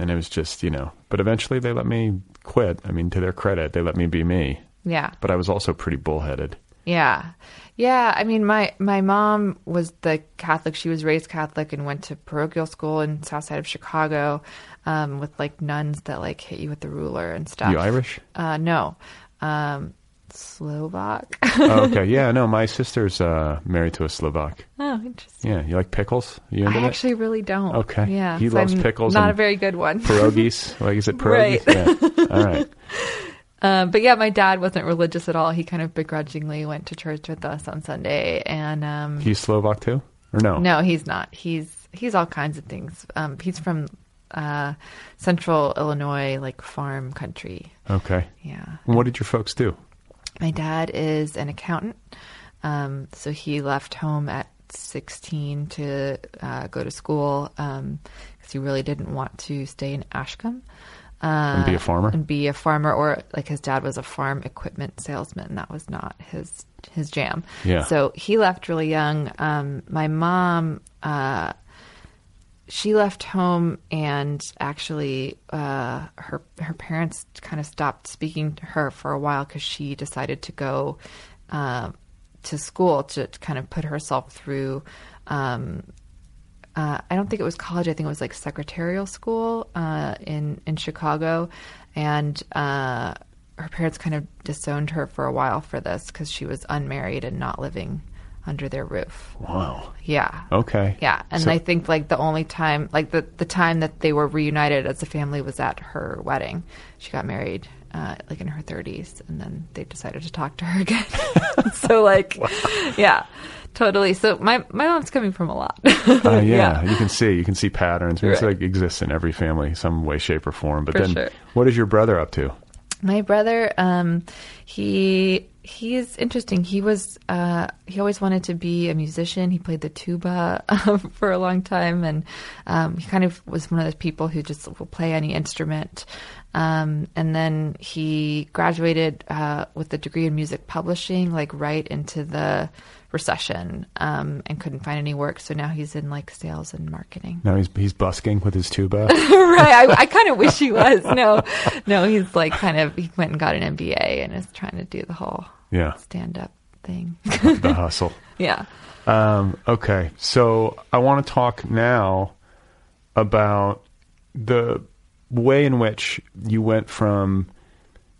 And it was just you know, but eventually they let me quit. I mean, to their credit, they let me be me. Yeah. But I was also pretty bullheaded. Yeah. Yeah, I mean my my mom was the Catholic. She was raised Catholic and went to parochial school in south side of Chicago um, with like nuns that like hit you with the ruler and stuff. You Irish? Uh no. Um Slovak. oh, [laughs] okay, yeah, no, my sister's uh, married to a Slovak. oh, interesting. Yeah, you like pickles? you into I that? actually really don't. Okay. Yeah. He so loves I'm pickles Not a very good one. pierogies. [laughs] like is it pierogies? Right. Yeah. All right. [laughs] Um, but yeah, my dad wasn't religious at all. He kind of begrudgingly went to church with us on Sunday, and um, He's Slovak too, or no? No, he's not. He's he's all kinds of things. Um, he's from uh, central Illinois, like farm country. Okay. Yeah. And what did your folks do? My dad is an accountant, um, so he left home at 16 to uh, go to school because he really didn't want to stay in Ashkum. Uh, And be a farmer? and be a farmer, or like his dad was a farm equipment salesman. That was not his his jam. Yeah. So he left really young. Um, my mom, uh, she left home, and actually, uh, her her parents kind of stopped speaking to her for a while because she decided to go uh, to school to kind of put herself through. Um, uh, I don't think it was college. I think it was like secretarial school uh, in in Chicago, and uh, her parents kind of disowned her for a while for this because she was unmarried and not living under their roof. Wow. Yeah. Okay. Yeah, and So- I think like the only time, like the the time that they were reunited as a family was at her wedding. She got married uh, like in her 30s, and then they decided to talk to her [laughs] again. [laughs] so like, yeah, totally. So my my mom's coming from a lot. Uh, [laughs] yeah, you can see you can see patterns. It's Right. like exists in every family, some way, shape, or form. But For then, sure. what is your brother up to? My brother, um, he he's interesting. He was uh, he always wanted to be a musician. He played the tuba um, [laughs] for a long time, and um, he kind of was one of those people who just will play any instrument. Um, and then he graduated uh, with a degree in music publishing, like right into the recession, um, and couldn't find any work. So now he's in like sales and marketing. Now he's he's busking with his tuba. [laughs] right. I, I kind of wish he was. No, no, he's like kind of, he went and got an MBA and is trying to do the whole yeah, stand up thing. the hustle. [laughs] yeah. Um, okay, so I want to talk now about the way in which you went from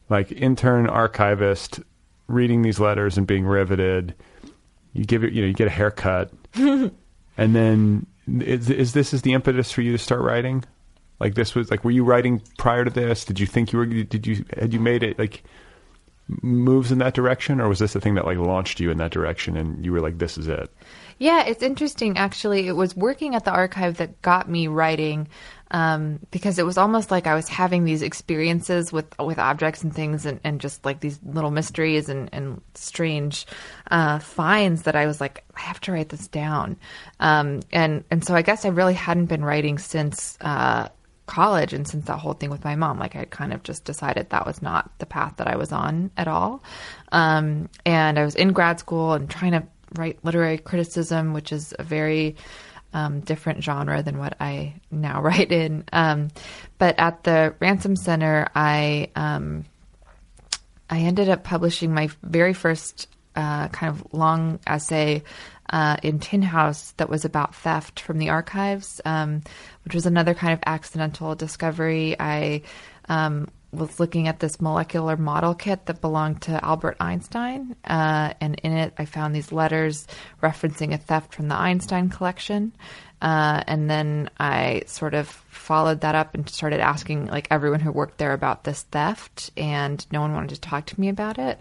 like intern archivist reading these letters and being riveted. You give it, you know, you get a haircut, [laughs] and then is, is this is the impetus for you to start writing? Like this was like, were you writing prior to this? Did you think you were? Did you had you made it like moves in that direction, or was this the thing that like launched you in that direction, and you were like, this is it? Yeah, it's interesting. Actually, it was working at the archive that got me writing um, because it was almost like I was having these experiences with with objects and things, and, and just like these little mysteries and, and strange uh, finds that I was like, I have to write this down. Um, and and so I guess I really hadn't been writing since. Uh, college and since that whole thing with my mom like i kind of just decided that was not the path that i was on at all. Um, and i was in grad school and trying to write literary criticism which is a very um, different genre than what i now [laughs] write in. Um, but at the ransom center i um, i ended up publishing my very first uh, kind of long essay uh, in Tin House that was about theft from the archives, um, which was another kind of accidental discovery. I um, was looking at this molecular model kit that belonged to Albert Einstein, uh, and in it I found these letters referencing a theft from the Einstein collection. Uh, and then I sort of followed that up and started asking like everyone who worked there about this theft, and no one wanted to talk to me about it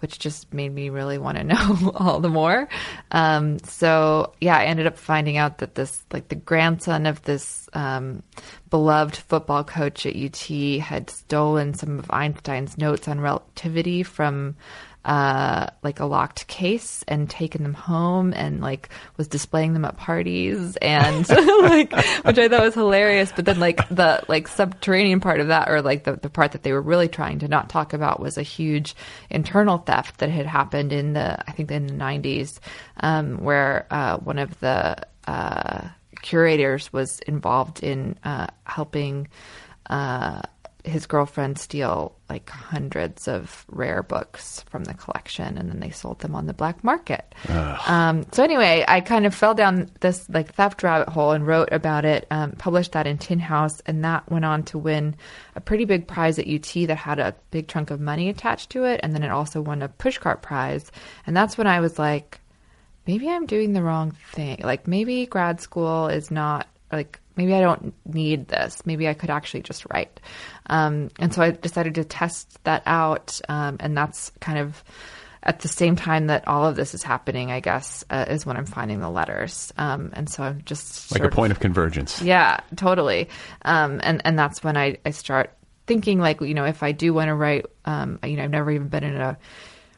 which just made me really want to [laughs] know all the more. Um, so yeah, I ended up finding out that this, like the grandson of this um, beloved football coach at UT, had stolen some of Einstein's notes on relativity from uh, like a locked case and taken them home and like was displaying them at parties and [laughs] like which I thought was hilarious. But then like the like subterranean part of that or like the, the part that they were really trying to not talk about was a huge internal theft that had happened in the I think in the nineties, um, where uh, one of the uh, curators was involved in uh, helping uh, his girlfriend steal like hundreds of rare books from the collection and then they sold them on the black market. Um, so anyway, I kind of fell down this like theft rabbit hole and wrote about it, um, published that in Tin House, and that went on to win a pretty big prize at UT that had a big chunk of money attached to it, and then it also won a pushcart prize, and that's when I was like, maybe I'm doing the wrong thing. Like maybe grad school is not like maybe I don't need this. Maybe I could actually just write. Um, and so I decided to test that out. Um, and that's kind of at the same time that all of this is happening, I guess, uh, is when I'm finding the letters. Um, and so I'm just like a point of, of convergence. Yeah, totally. Um, and, and that's when I, I start thinking like, you know, if I do want to write, um, you know, I've never even been in a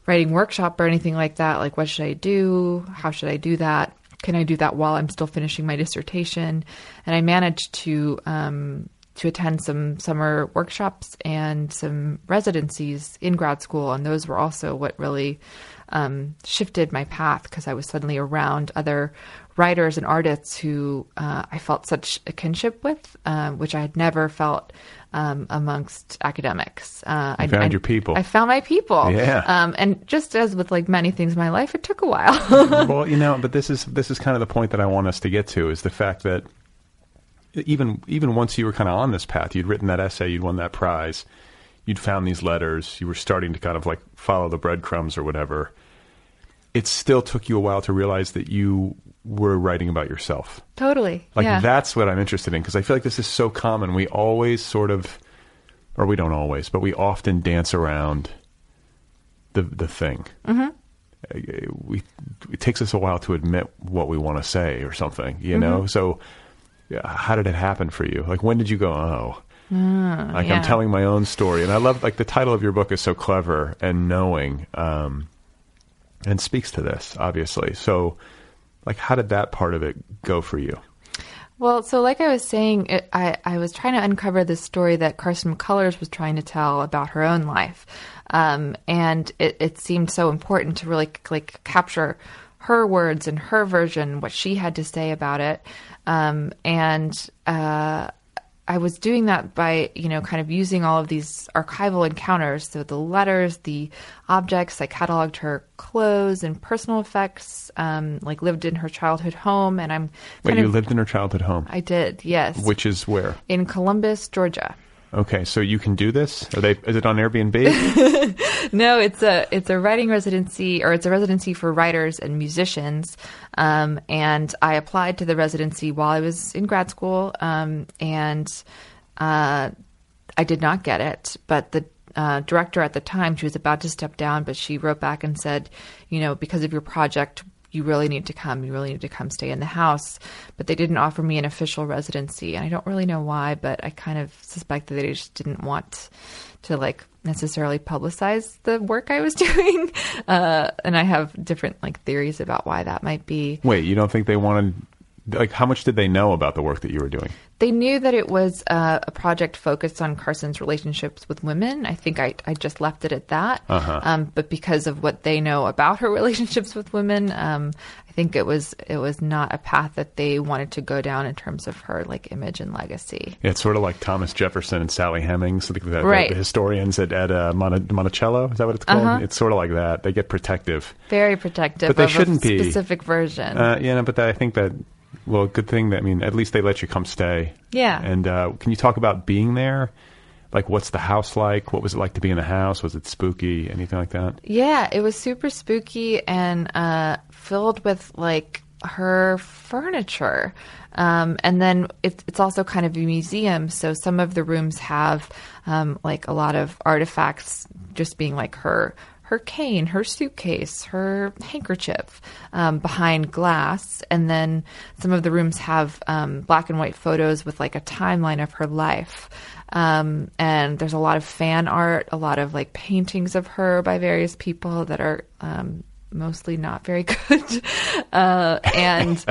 writing workshop or anything like that. Like, what should I do? How should I do that? Can I do that while I'm still finishing my dissertation? And I managed to um, to attend some summer workshops and some residencies in grad school, and those were also what really um, shifted my path because I was suddenly around other writers and artists who uh, I felt such a kinship with, uh, which I had never felt um, amongst academics. Uh, I found I, your people. I found my people. Yeah. Um, and just as with like many things in my life, it took a while. [laughs] well, you know, but this is this is kind of the point that I want us to get to is the fact that even even once you were kind of on this path, you'd written that essay, you'd won that prize, you'd found these letters, you were starting to kind of like follow the breadcrumbs or whatever. It still took you a while to realize that you were writing about yourself. Totally. Like yeah. that's what I'm interested in because I feel like this is so common. We always sort of, or we don't always, but we often dance around the the thing. Mm-hmm. We it takes us a while to admit what we want to say or something, you mm-hmm. know. So, yeah, how did it happen for you? Like, when did you go? Oh, mm, like yeah. I'm telling my own story, and I love like the title of your book is so clever and knowing, um, and speaks to this obviously. So like how did that part of it go for you? Well, so like I was saying, it, I, I was trying to uncover the story that Carson McCullers was trying to tell about her own life. Um, and it, it seemed so important to really like capture her words and her version, what she had to say about it. Um, and uh, I was doing that by, you know, kind of using all of these archival encounters. So the letters, the objects, I cataloged her clothes and personal effects, um, like lived in her childhood home. And I'm Wait, you of, lived in her childhood home, I did, yes. which is where? in Columbus, Georgia. Okay, so you can do this. Are they? Is it on Airbnb? [laughs] No, it's a it's a writing residency, or it's a residency for writers and musicians. Um, and I applied to the residency while I was in grad school, um, and uh, I did not get it. But the uh, director at the time, she was about to step down, but she wrote back and said, you know, because of your project, you really need to come. You really need to come stay in the house. But they didn't offer me an official residency, and I don't really know why. But I kind of suspect that they just didn't want to like necessarily publicize the work I was [laughs] doing. Uh, and I have different like theories about why that might be. Wait, you don't think they wanted? Like, how much did they know about the work that you were doing? They knew that it was uh, a project focused on Carson's relationships with women. I think I, I just left it at that. Uh-huh. Um, but because of what they know about her [laughs] relationships with women, um, I think it was it was not a path that they wanted to go down in terms of her like image and legacy. Yeah, it's sort of like Thomas Jefferson and Sally Hemings, the, the, Right. the historians at, at uh, Mon- Monticello. Is that what it's called? Uh-huh. It's sort of like that. They get protective. Very protective But they of shouldn't a be. specific version. Uh, yeah, no, but that, I think that, well, good thing that, I mean, at least they let you come stay. Yeah. And uh, can you talk about being there? Like, what's the house like? What was it like to be in the house? Was it spooky? Anything like that? Yeah, it was super spooky and uh, filled with like her furniture. Um, and then it, it's also kind of a museum. So some of the rooms have um, like a lot of artifacts just being like her. Her cane, her suitcase, her handkerchief um, behind glass. And then some of the rooms have um, black and white photos with like a timeline of her life. Um, and there's a lot of fan art, a lot of like paintings of her by various people that are um, mostly not very [laughs] good. uh, and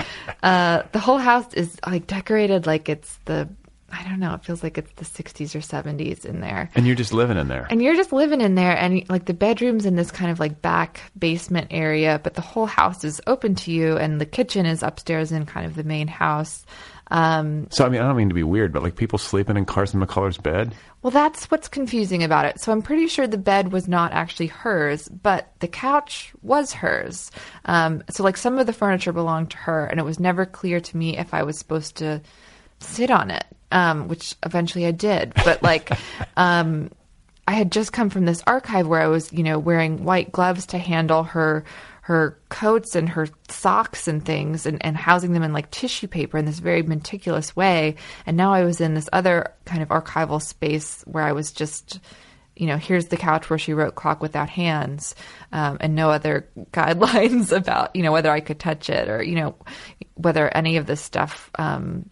uh, the whole house is like decorated like it's the I don't know. It feels like it's the 60s or 70s in there. And you're just living in there. And you're just living in there, and like the bedroom's in this kind of like back basement area, but the whole house is open to you, and the kitchen is upstairs in kind of the main house. Um, so, I mean, I don't mean to be weird, but like people sleeping in Carson McCullers' bed? well, that's what's confusing about it. So I'm pretty sure the bed was not actually hers, but the couch was hers. Um, so like some of the furniture belonged to her, and it was never clear to me if I was supposed to sit on it, um, which eventually I did. But like, [laughs] um, I had just come from this archive where I was, you know, wearing white gloves to handle her her coats and her socks and things and, and housing them in like tissue paper in this very meticulous way. And now I was in this other kind of archival space where I was just you know, here's the couch where she wrote Clock Without Hands, um, and no other [laughs] guidelines about, you know, whether I could touch it or, you know, whether any of this stuff, um,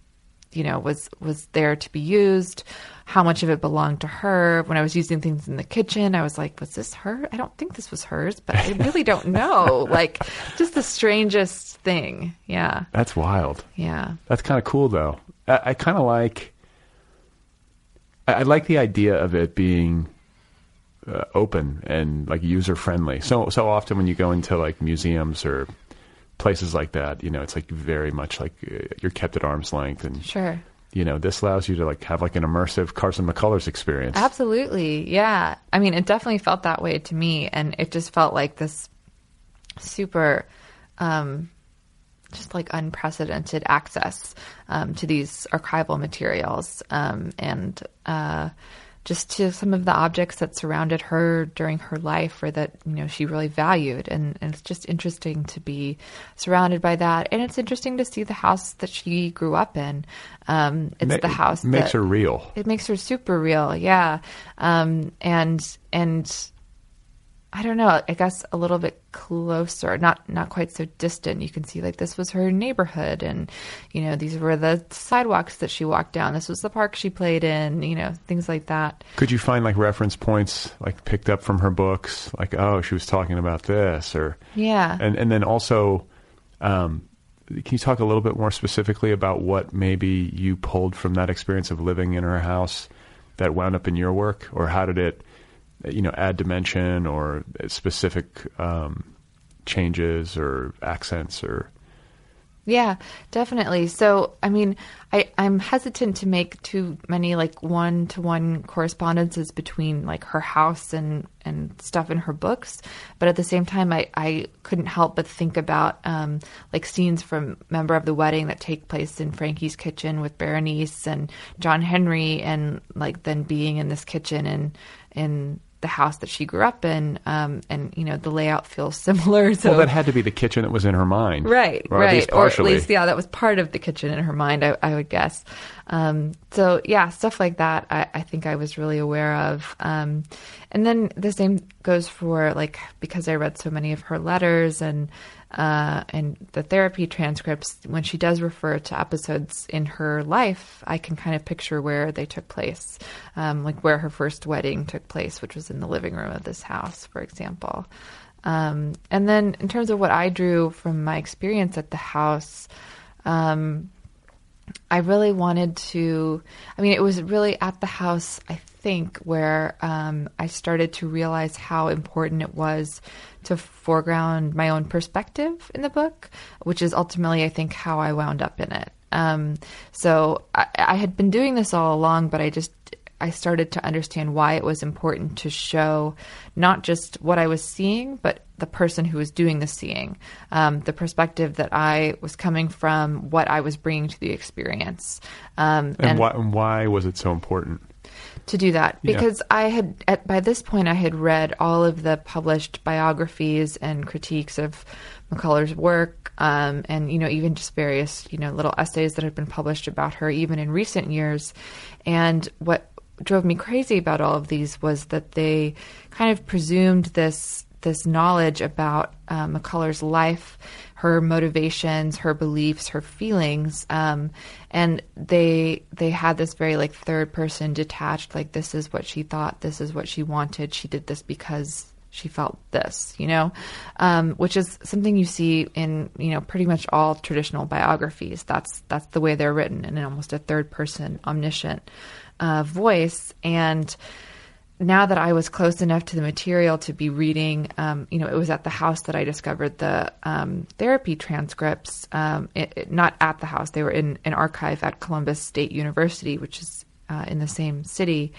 you know, was, was there to be used, how much of it belonged to her. When I was using things in the kitchen, I was like, was this her? I don't think this was hers, but I really don't [laughs] know. like, just the strangest thing. Yeah. That's wild. Yeah. That's kind of cool, though. I, I kind of like. I, I like the idea of it being uh, open and like user friendly. So so often when you go into like museums or places like that, you know, it's like very much like uh, you're kept at arm's length, and Sure. you know, this allows you to like have like an immersive Carson McCullers experience. Absolutely. Yeah. I mean, it definitely felt that way to me. And it just felt like this super, um, just like unprecedented access um, to these archival materials um, and uh, just to some of the objects that surrounded her during her life or that you know she really valued. And, and it's just interesting to be surrounded by that. And it's interesting to see the house that she grew up in. Um, it's Ma- the house it makes that, her real. it makes her super real yeah. Um and and i don't know i guess a little bit closer not not quite so distant. You can see like this was her neighborhood and you know these were the sidewalks that she walked down. This was the park she played in you know things like that. Could you find like reference points like picked up from her books, like oh she was talking about this or yeah. And and then also um, can you talk a little bit more specifically about what maybe you pulled from that experience of living in her house that wound up in your work? Or how did it you know add dimension or specific um, changes or accents or Yeah, definitely. So, I mean, I, I'm hesitant to make too many like one to one correspondences between like her house and, and stuff in her books. But at the same time, I, I couldn't help but think about um, like scenes from Member of the Wedding that take place in Frankie's kitchen with Berenice and John Henry, and like then being in this kitchen and in the house that she grew up in, um, and you know the layout feels [laughs] similar. So well, that had to be the kitchen that was in her mind, right? Or at right, least or at least yeah, that was part of the kitchen in her mind. I, I would guess. Um, so yeah, stuff like that. I, I think I was really aware of. Um, and then the same goes for like because I read so many of her letters and uh, and the therapy transcripts. When she does refer to episodes in her life, I can kind of picture where they took place, um, like where her first wedding took place, which was in the living room of this house, for example. Um, and then in terms of what I drew from my experience at the house, um, I really wanted to. I mean, it was really at the house, I think, where um, I started to realize how important it was to foreground my own perspective in the book, which is ultimately, I think, how I wound up in it. Um, so I, I had been doing this all along, but I just I started to understand why it was important to show not just what I was seeing, but the person who was doing the seeing, um, the perspective that I was coming from, what I was bringing to the experience. Um, And, why, and why was it so important? to do that Yeah. because I had at by this point I had read all of the published biographies and critiques of McCullers' work, um, and you know even just various you know little essays that had been published about her even in recent years, and what drove me crazy about all of these was that they kind of presumed this this knowledge about uh, McCullers' life, her motivations, her beliefs, her feelings, um, and they they had this very like third person detached, like this is what she thought, this is what she wanted, she did this because she felt this, you know, um, which is something you see in you know pretty much all traditional biographies. That's that's the way they're written in almost a third person omniscient uh, voice and now that I was close enough to the material to be reading, um, you know, it was at the house that I discovered the um, therapy transcripts. Um, it, it- not at the house; they were in an archive at Columbus State University, which is uh, in the same city.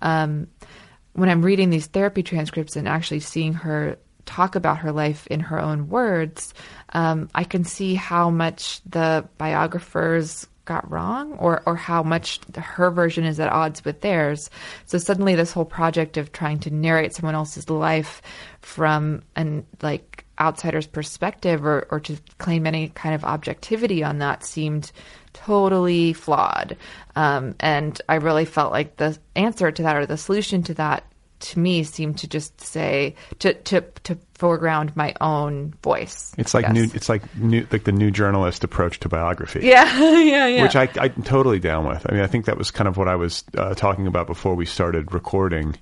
Um, when I'm reading these therapy transcripts and actually seeing her talk about her life in her own words, um, I can see how much the biographers got wrong or, or how much her version is at odds with theirs. So suddenly this whole project of trying to narrate someone else's life from an like outsider's perspective or, or to claim any kind of objectivity on that seemed totally flawed. Um, and I really felt like the answer to that or the solution to that to me seem to just say to to to foreground my own voice. It's like new. It's like new, like the new journalist approach to biography. Yeah, [laughs] yeah, yeah. which I, I'm totally down with. I mean, I think that was kind of what I was uh, talking about before we started recording,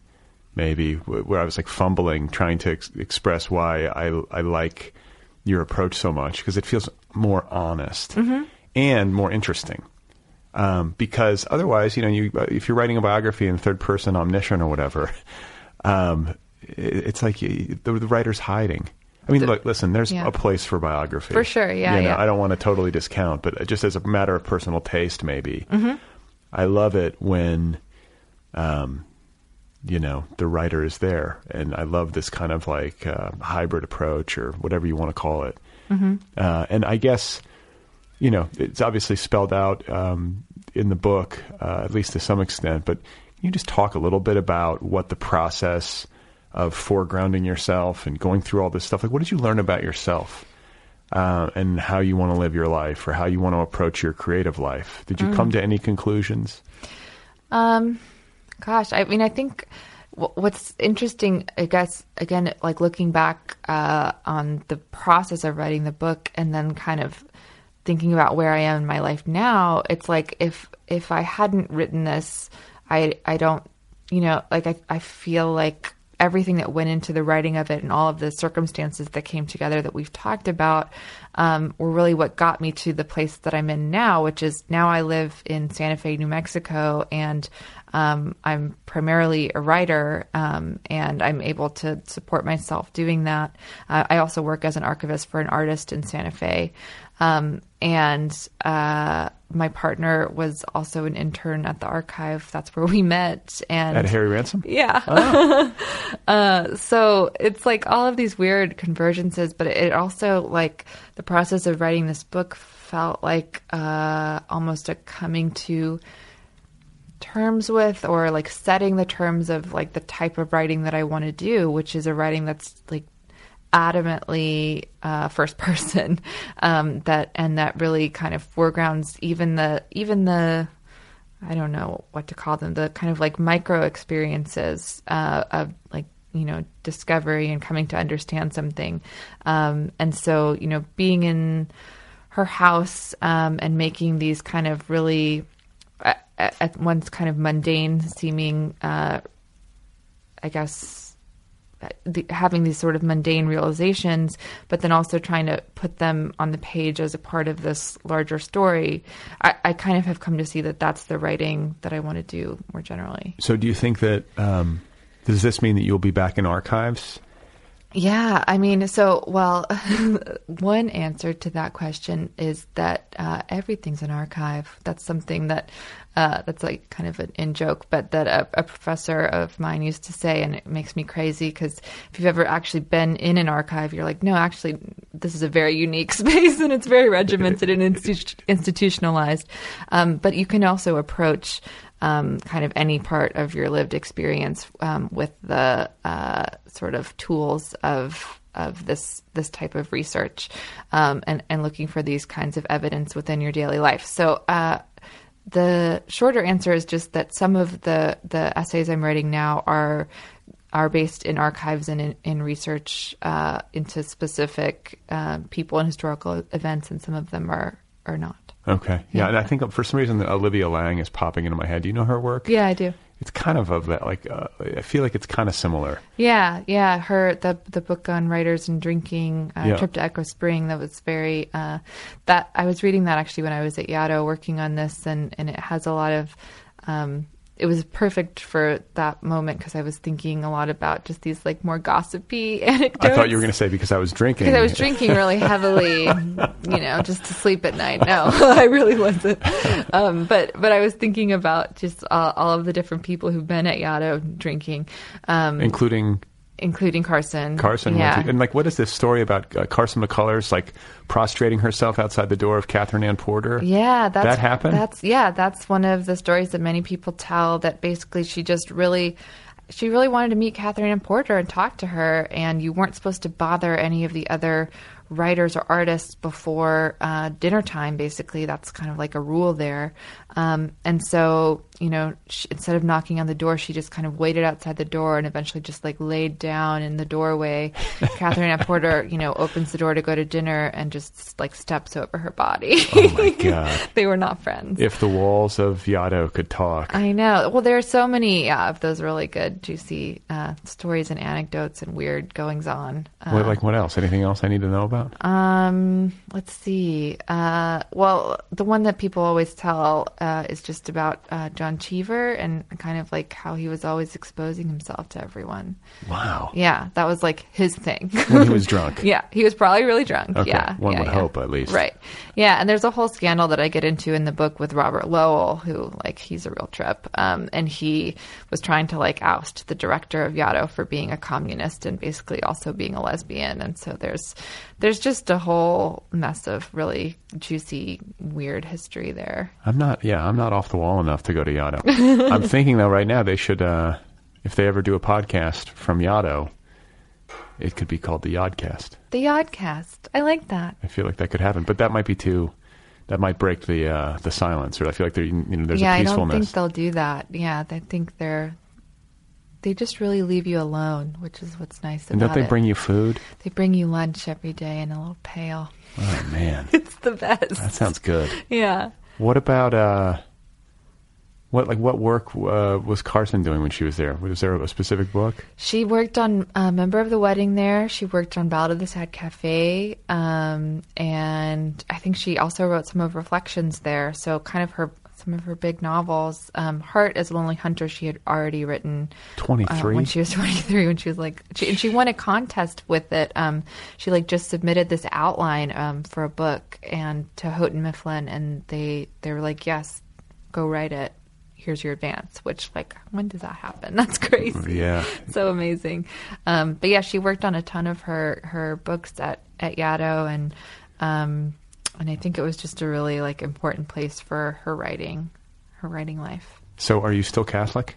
maybe, where I was like fumbling, trying to ex- express why I, I like your approach so much because it feels more honest and more interesting. Um, because otherwise, you know, you uh, if you're writing a biography in third person omniscient or whatever, um, it, it's like you, the, the writer's hiding. I mean, look, listen. There's yeah. a place for biography, For sure, yeah, You know, yeah. I don't want to totally discount, but just as a matter of personal taste, maybe Mm-hmm. I love it when, um, you know, the writer is there, and I love this kind of like uh, hybrid approach or whatever you want to call it. Mm-hmm. Uh, and I guess, you know, it's obviously spelled out um, in the book, uh, at least to some extent. But can you just talk a little bit about what the process of foregrounding yourself and going through all this stuff? Like, what did you learn about yourself? uh, and how you want to live your life or how you want to approach your creative life. Did you come to any conclusions? Um, gosh, I mean, I think wh- what's interesting, I guess, again, like looking back uh, on the process of writing the book and then kind of thinking about where I am in my life now, it's like if if I hadn't written this, I I don't, you know, like I I feel like everything that went into the writing of it and all of the circumstances that came together that we've talked about um, were really what got me to the place that I'm in now, which is now I live in Santa Fe, New Mexico, and um, I'm primarily a writer, um, and I'm able to support myself doing that. Uh, I also work as an archivist for an artist in Santa Fe. Um, and uh, my partner was also an intern at the archive. That's where we met. And At Harry Ransom? yeah. [laughs] uh, so it's like all of these weird convergences, but it also like the process of writing this book felt like uh, almost a coming to terms with or like setting the terms of like the type of writing that I want to do, which is a writing that's like adamantly uh, first [laughs] person um, that and that really kind of foregrounds even the even the I don't know what to call them the kind of like micro experiences uh, of like you know discovery and coming to understand something. Um, and so you know being in her house um, and making these kind of really at, at once kind of mundane seeming uh, I guess the, having these sort of mundane realizations, but then also trying to put them on the page as a part of this larger story. I, I kind of have come to see that that's the writing that I want to do more generally. So, do you think that um, does this mean that you'll be back in archives? Yeah, I mean, so well, [laughs] one answer to that question is that uh, everything's an archive. That's something that uh, that's like kind of an in joke, but that a, a, professor of mine used to say, and it makes me crazy because if you've ever actually been in an archive, you're like, no, actually, this is a very unique [laughs] space and it's very regimented and institu- institutionalized. Um, but you can also approach um, kind of any part of your lived experience um, with the uh, sort of tools of of this this type of research um, and and looking for these kinds of evidence within your daily life. So. Uh, the shorter answer is just that some of the, the essays I'm writing now are are based in archives and in, in research uh, into specific uh, people and historical events, and some of them are are not. Okay. Yeah, yeah, and I think for some reason Olivia Laing is popping into my head. Do you know her work? Yeah, I do. It's kind of that like uh, I feel like it's kind of similar. Yeah, yeah. Her the the book on writers and drinking, uh, yeah. Trip to Echo Spring. That was very uh, that I was reading that actually when I was at Yaddo working on this, and and it has a lot of um, it was perfect for that moment because I was thinking a lot about just these like more gossipy [laughs] anecdotes. I thought you were going to say because I was drinking. Because I was drinking really [laughs] heavily, you know, just to sleep at night. No, [laughs] I really wasn't. Um, but but I was thinking about just all, all, of the different people who've been at Yaddo drinking, um, including including Carson. Carson, yeah. and like, what is this story about uh, Carson McCullers like prostrating herself outside the door of Katherine Anne Porter? Yeah, that's, that happened. That's yeah, that's one of the stories that many people tell. That basically she just really. She really wanted to meet Katherine Anne Porter and talk to her, and you weren't supposed to bother any of the other writers or artists before uh, dinner time. Basically, that's kind of like a rule there. Um, and so you know, she, instead of knocking on the door, she just kind of waited outside the door and eventually just like laid down in the doorway. [laughs] Katherine Anne Porter, you know, opens the door to go to dinner and just like steps over her body. Oh my [laughs] god! they were not friends. If the walls of Yaddo could talk, I know. Well, there are so many yeah, of those really good, juicy uh, stories and anecdotes and weird goings on. Uh, what, like what else? Anything else I need to know about? Um, let's see. Uh, well, the one that people always tell uh, is just about uh, John. John Cheever and kind of like how he was always exposing himself to everyone. Wow. Yeah, that was like his thing. when he was drunk. [laughs] yeah, he was probably really drunk. Okay. Yeah. One yeah, would yeah. hope at least. Right. Yeah, and there's a whole scandal that I get into in the book with Robert Lowell, who like he's a real trip. Um, and he was trying to like oust the director of Yaddo for being a communist and basically also being a lesbian. And so there's there's just a whole mess of really juicy, weird history there. I'm not yeah, I'm not off the wall enough to go to Yaddo. [laughs] I'm thinking though right now they should, uh, if they ever do a podcast from Yaddo, it could be called the Yodcast. The Yodcast. I like that. I feel like that could happen, but that might be too. That might break the uh, the silence, or I feel like there, you know, there's yeah, a peacefulness. I don't think they'll do that. Yeah, I think they're they just really leave you alone, which is what's nice and about don't they it. bring you food? They bring you lunch every day in a little pail. Oh man, [laughs] it's the best. that sounds good. Yeah. What about uh, what like what work uh, was Carson doing when she was there? Was there a specific book? She worked on uh, Member of the Wedding there. She worked on Ballad of the Sad Cafe, um, and I think she also wrote some of Reflections there. So kind of her some of her big novels. Um, Heart Is a Lonely Hunter, she had already written uh, 23? when she was [laughs] 23. When she was like, she, and she won a contest with it. Um, she like just submitted this outline um, for a book and to Houghton Mifflin, and they they were like, yes, go write it. Here's your advance. Which like, when does that happen? [laughs] That's crazy Yeah. [laughs] so amazing. Um, but yeah, she worked on a ton of her her books at at Yaddo, and um, and I think it was just a really like important place for her writing, her writing life. So are you still Catholic?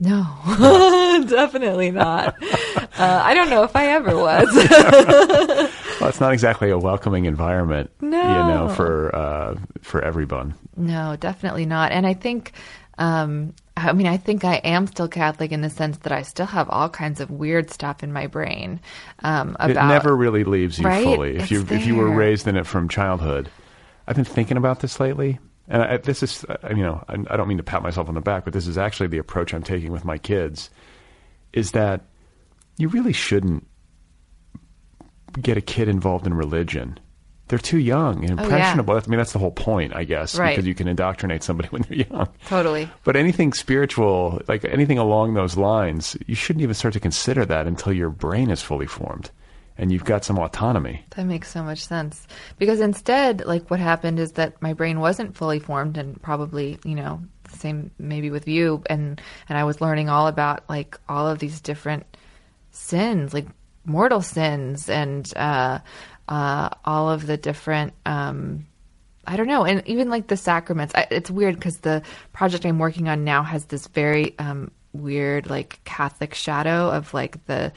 No, [laughs] definitely not. [laughs] Uh, I don't know if I ever was. Well, [laughs] it's not exactly a welcoming environment, you know, for uh, for everyone. no, definitely not. And I think. Um, I mean, I think I am still Catholic in the sense that I still have all kinds of weird stuff in my brain um, about. it never really leaves you Right? fully if It's you if you were raised in it from childhood. I've been thinking about this lately, and I, this is uh, you know I, I don't mean to pat myself on the back, but this is actually the approach I'm taking with my kids. Is that you really shouldn't get a kid involved in religion. They're too young and Oh, yeah. impressionable. I mean, that's the whole point, I guess, Right. because you can indoctrinate somebody [laughs] when they're young. Totally. But anything spiritual, like anything along those lines, you shouldn't even start to consider that until your brain is fully formed and you've got some autonomy. That makes so much sense. Because instead, like what happened is that my brain wasn't fully formed and probably, you know, the same maybe with you and and I was learning all about like all of these different sins, like mortal sins and uh uh all of the different um I don't know, and even like the sacraments. I, it's weird because the project I'm working on now has this very um, weird, like Catholic shadow of like the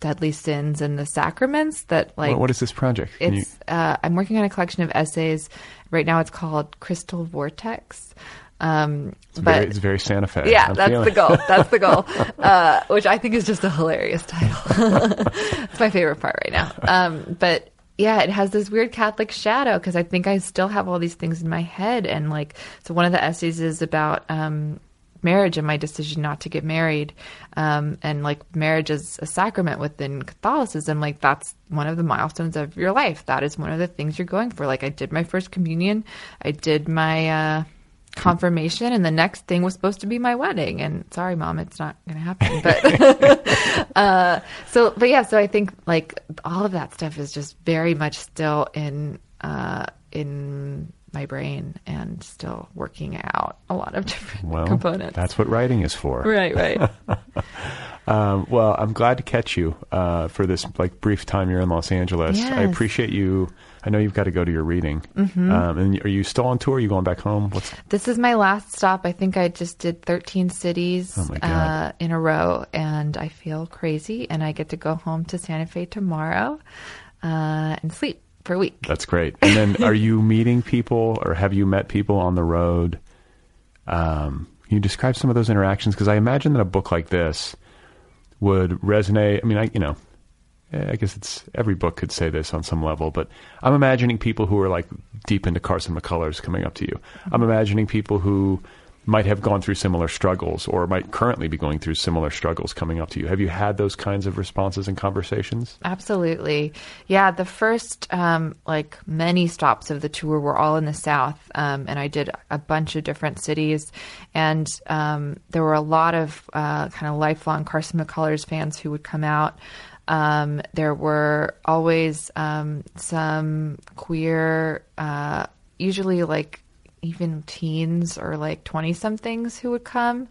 deadly sins and the sacraments that like What- what is this project? Can you- it's uh, I'm working on a collection of essays. Right now, it's called Crystal Vortex. Um, it's, but very, it's very Santa Fe. yeah, I'm that's feeling the goal. That's the goal. [laughs] Uh, which I think is just a hilarious title. [laughs] it's my favorite part right now. Um, but yeah, it has this weird Catholic shadow because I think I still have all these things in my head. And like, so one of the essays is about, um, marriage and my decision not to get married. Um, and like marriage is a sacrament within Catholicism. Like that's one of the milestones of your life. That is one of the things you're going for. Like I did my first communion. I did my, uh, confirmation and the next thing was supposed to be my wedding and sorry mom it's not going to happen [laughs] but [laughs] uh so but yeah so i think like all of that stuff is just very much still in uh in my brain and still working out a lot of different Well, components that's what writing is for. right right [laughs] Um, well, I'm glad to catch you uh, for this like brief time you're in Los Angeles. I appreciate you. I know you've got to go to your reading. Mm-hmm. Um, and are you still on tour? Are you going back home? What's This is my last stop. I think I just did 13 cities Oh uh, in a row, and I feel crazy. And I get to go home to Santa Fe tomorrow uh, and sleep for a week. That's great. And then, are you [laughs] meeting people, or have you met people on the road? Um, can you describe some of those interactions? Because I imagine that a book like this would resonate. I mean, I you know, I guess it's every book could say this on some level, but I'm imagining people who are like deep into Carson McCullers coming up to you. I'm imagining people who might have gone through similar struggles or might currently be going through similar struggles coming up to you. Have you had those kinds of responses and conversations? Absolutely. Yeah, the first um, like many stops of the tour were all in the South, um, and I did a bunch of different cities, and um, there were a lot of uh, kind of lifelong Carson McCullers fans who would come out. Um, there were always um, some queer, uh, usually like even teens or like 20 somethings who would come.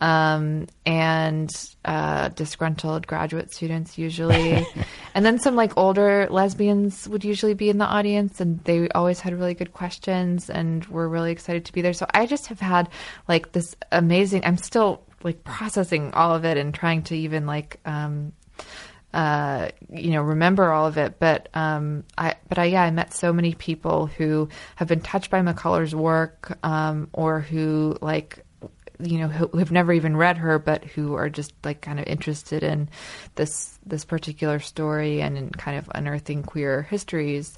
Um, and uh, disgruntled graduate students usually. [laughs] And then some like older lesbians would usually be in the audience and they always had really good questions and were really excited to be there. So i just have had like this amazing i'm still like processing all of it and trying to even like um, uh, you know, remember all of it. But um, I, but I, yeah, I met so many people who have been touched by McCullers' work, um, or who like, you know, who, who have never even read her, but who are just like kind of interested in this this particular story and in kind of unearthing queer histories.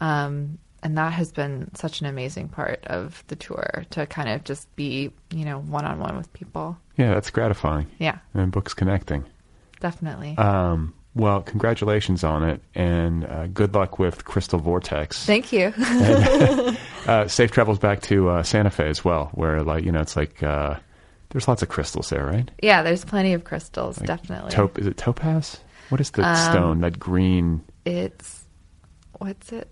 Um, and that has been such an amazing part of the tour to kind of just be, you know, one on one with people. Yeah, that's gratifying. Yeah, And books connecting. Definitely. Um, Well, congratulations on it, and uh, good luck with Crystal Vortex. Thank you. [laughs] uh, safe travels back to uh, Santa Fe as well, where like you know it's like uh, there's lots of crystals there, right? yeah, there's plenty of crystals, Like definitely. Top is it topaz? What is the Um, stone? That green? It's what's it?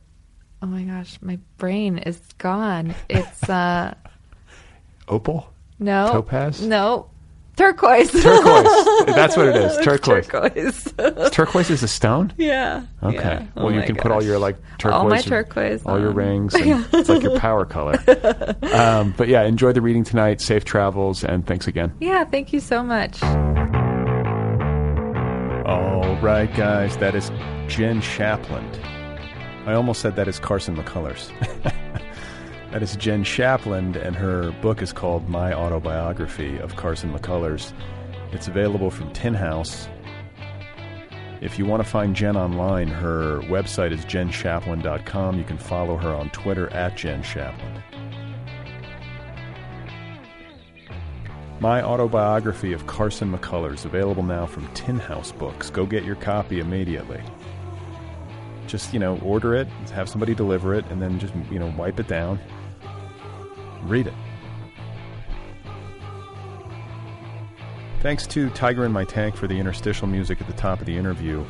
Oh my gosh, my brain is gone. It's uh [laughs] Opal? no Topaz? No. Turquoise. Turquoise. [laughs] That's what it is. Turquoise. Turquoise. Turquoise is a stone. yeah. Okay. Yeah. Well, Oh you my can put all your like turquoise, All my turquoise all your rings. [laughs] and it's like your power color. [laughs] Um, but yeah, enjoy the reading tonight. Safe travels, and thanks again. Yeah, thank you so much. All right, guys, that is Jenn Shapland. I almost said that is Carson McCullers. That is Jenn Shapland, and her book is called My Autobiography of Carson McCullers. It's available from Tin House. If you want to find Jenn online, her website is jenshapland.com. You can follow her on Twitter at Jenn Shapland. My autobiography of Carson McCullers, available now from Tin House Books. Go get your copy immediately. Just, you know, order it, have somebody deliver it, and then just, you know, wipe it down. Read it. Thanks to Tiger in My Tank for the interstitial music at the top of the interview.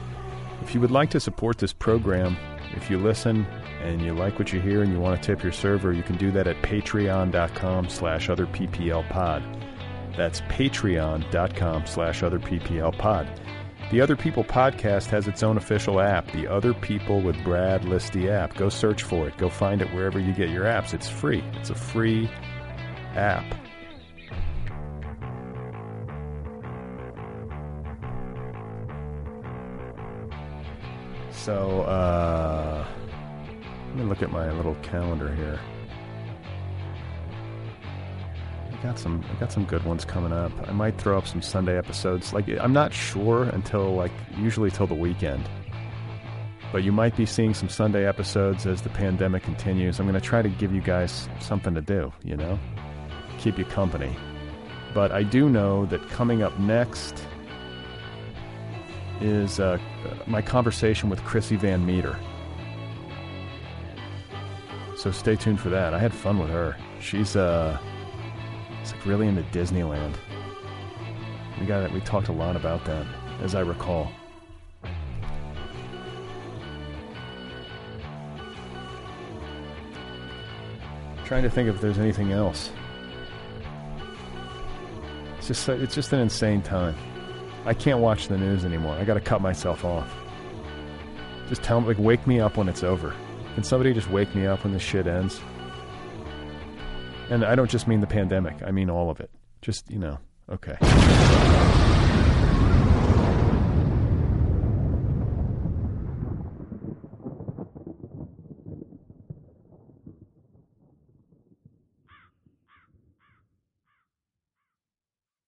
If you would like to support this program, if you listen and you like what you hear and you want to tip your server, you can do that at patreon.com slash otherpplpod. That's patreon.com slash otherpplpod. The Other People podcast has its own official app, the Other People with Brad Listi app. Go search for it. Go find it wherever you get your apps. It's free. It's a free app. So, uh, let me look at my little calendar here. I got some I got some good ones coming up. I might throw up some Sunday episodes. Like I'm not sure until like usually till the weekend. But you might be seeing some Sunday episodes as the pandemic continues. I'm going to try to give you guys something to do, you know? Keep you company. But I do know that coming up next is uh, my conversation with Chrissy Van Meter. So stay tuned for that. I had fun with her. She's uh it's like really into Disneyland. We got it. We talked a lot about that, as I recall. Trying to think if there's anything else. It's just it's just an insane time. I can't watch the news anymore. I got to cut myself off. Just tell me, like, wake me up when it's over. Can somebody just wake me up when this shit ends? And I don't just mean the pandemic, I mean all of it. Just, you know, okay.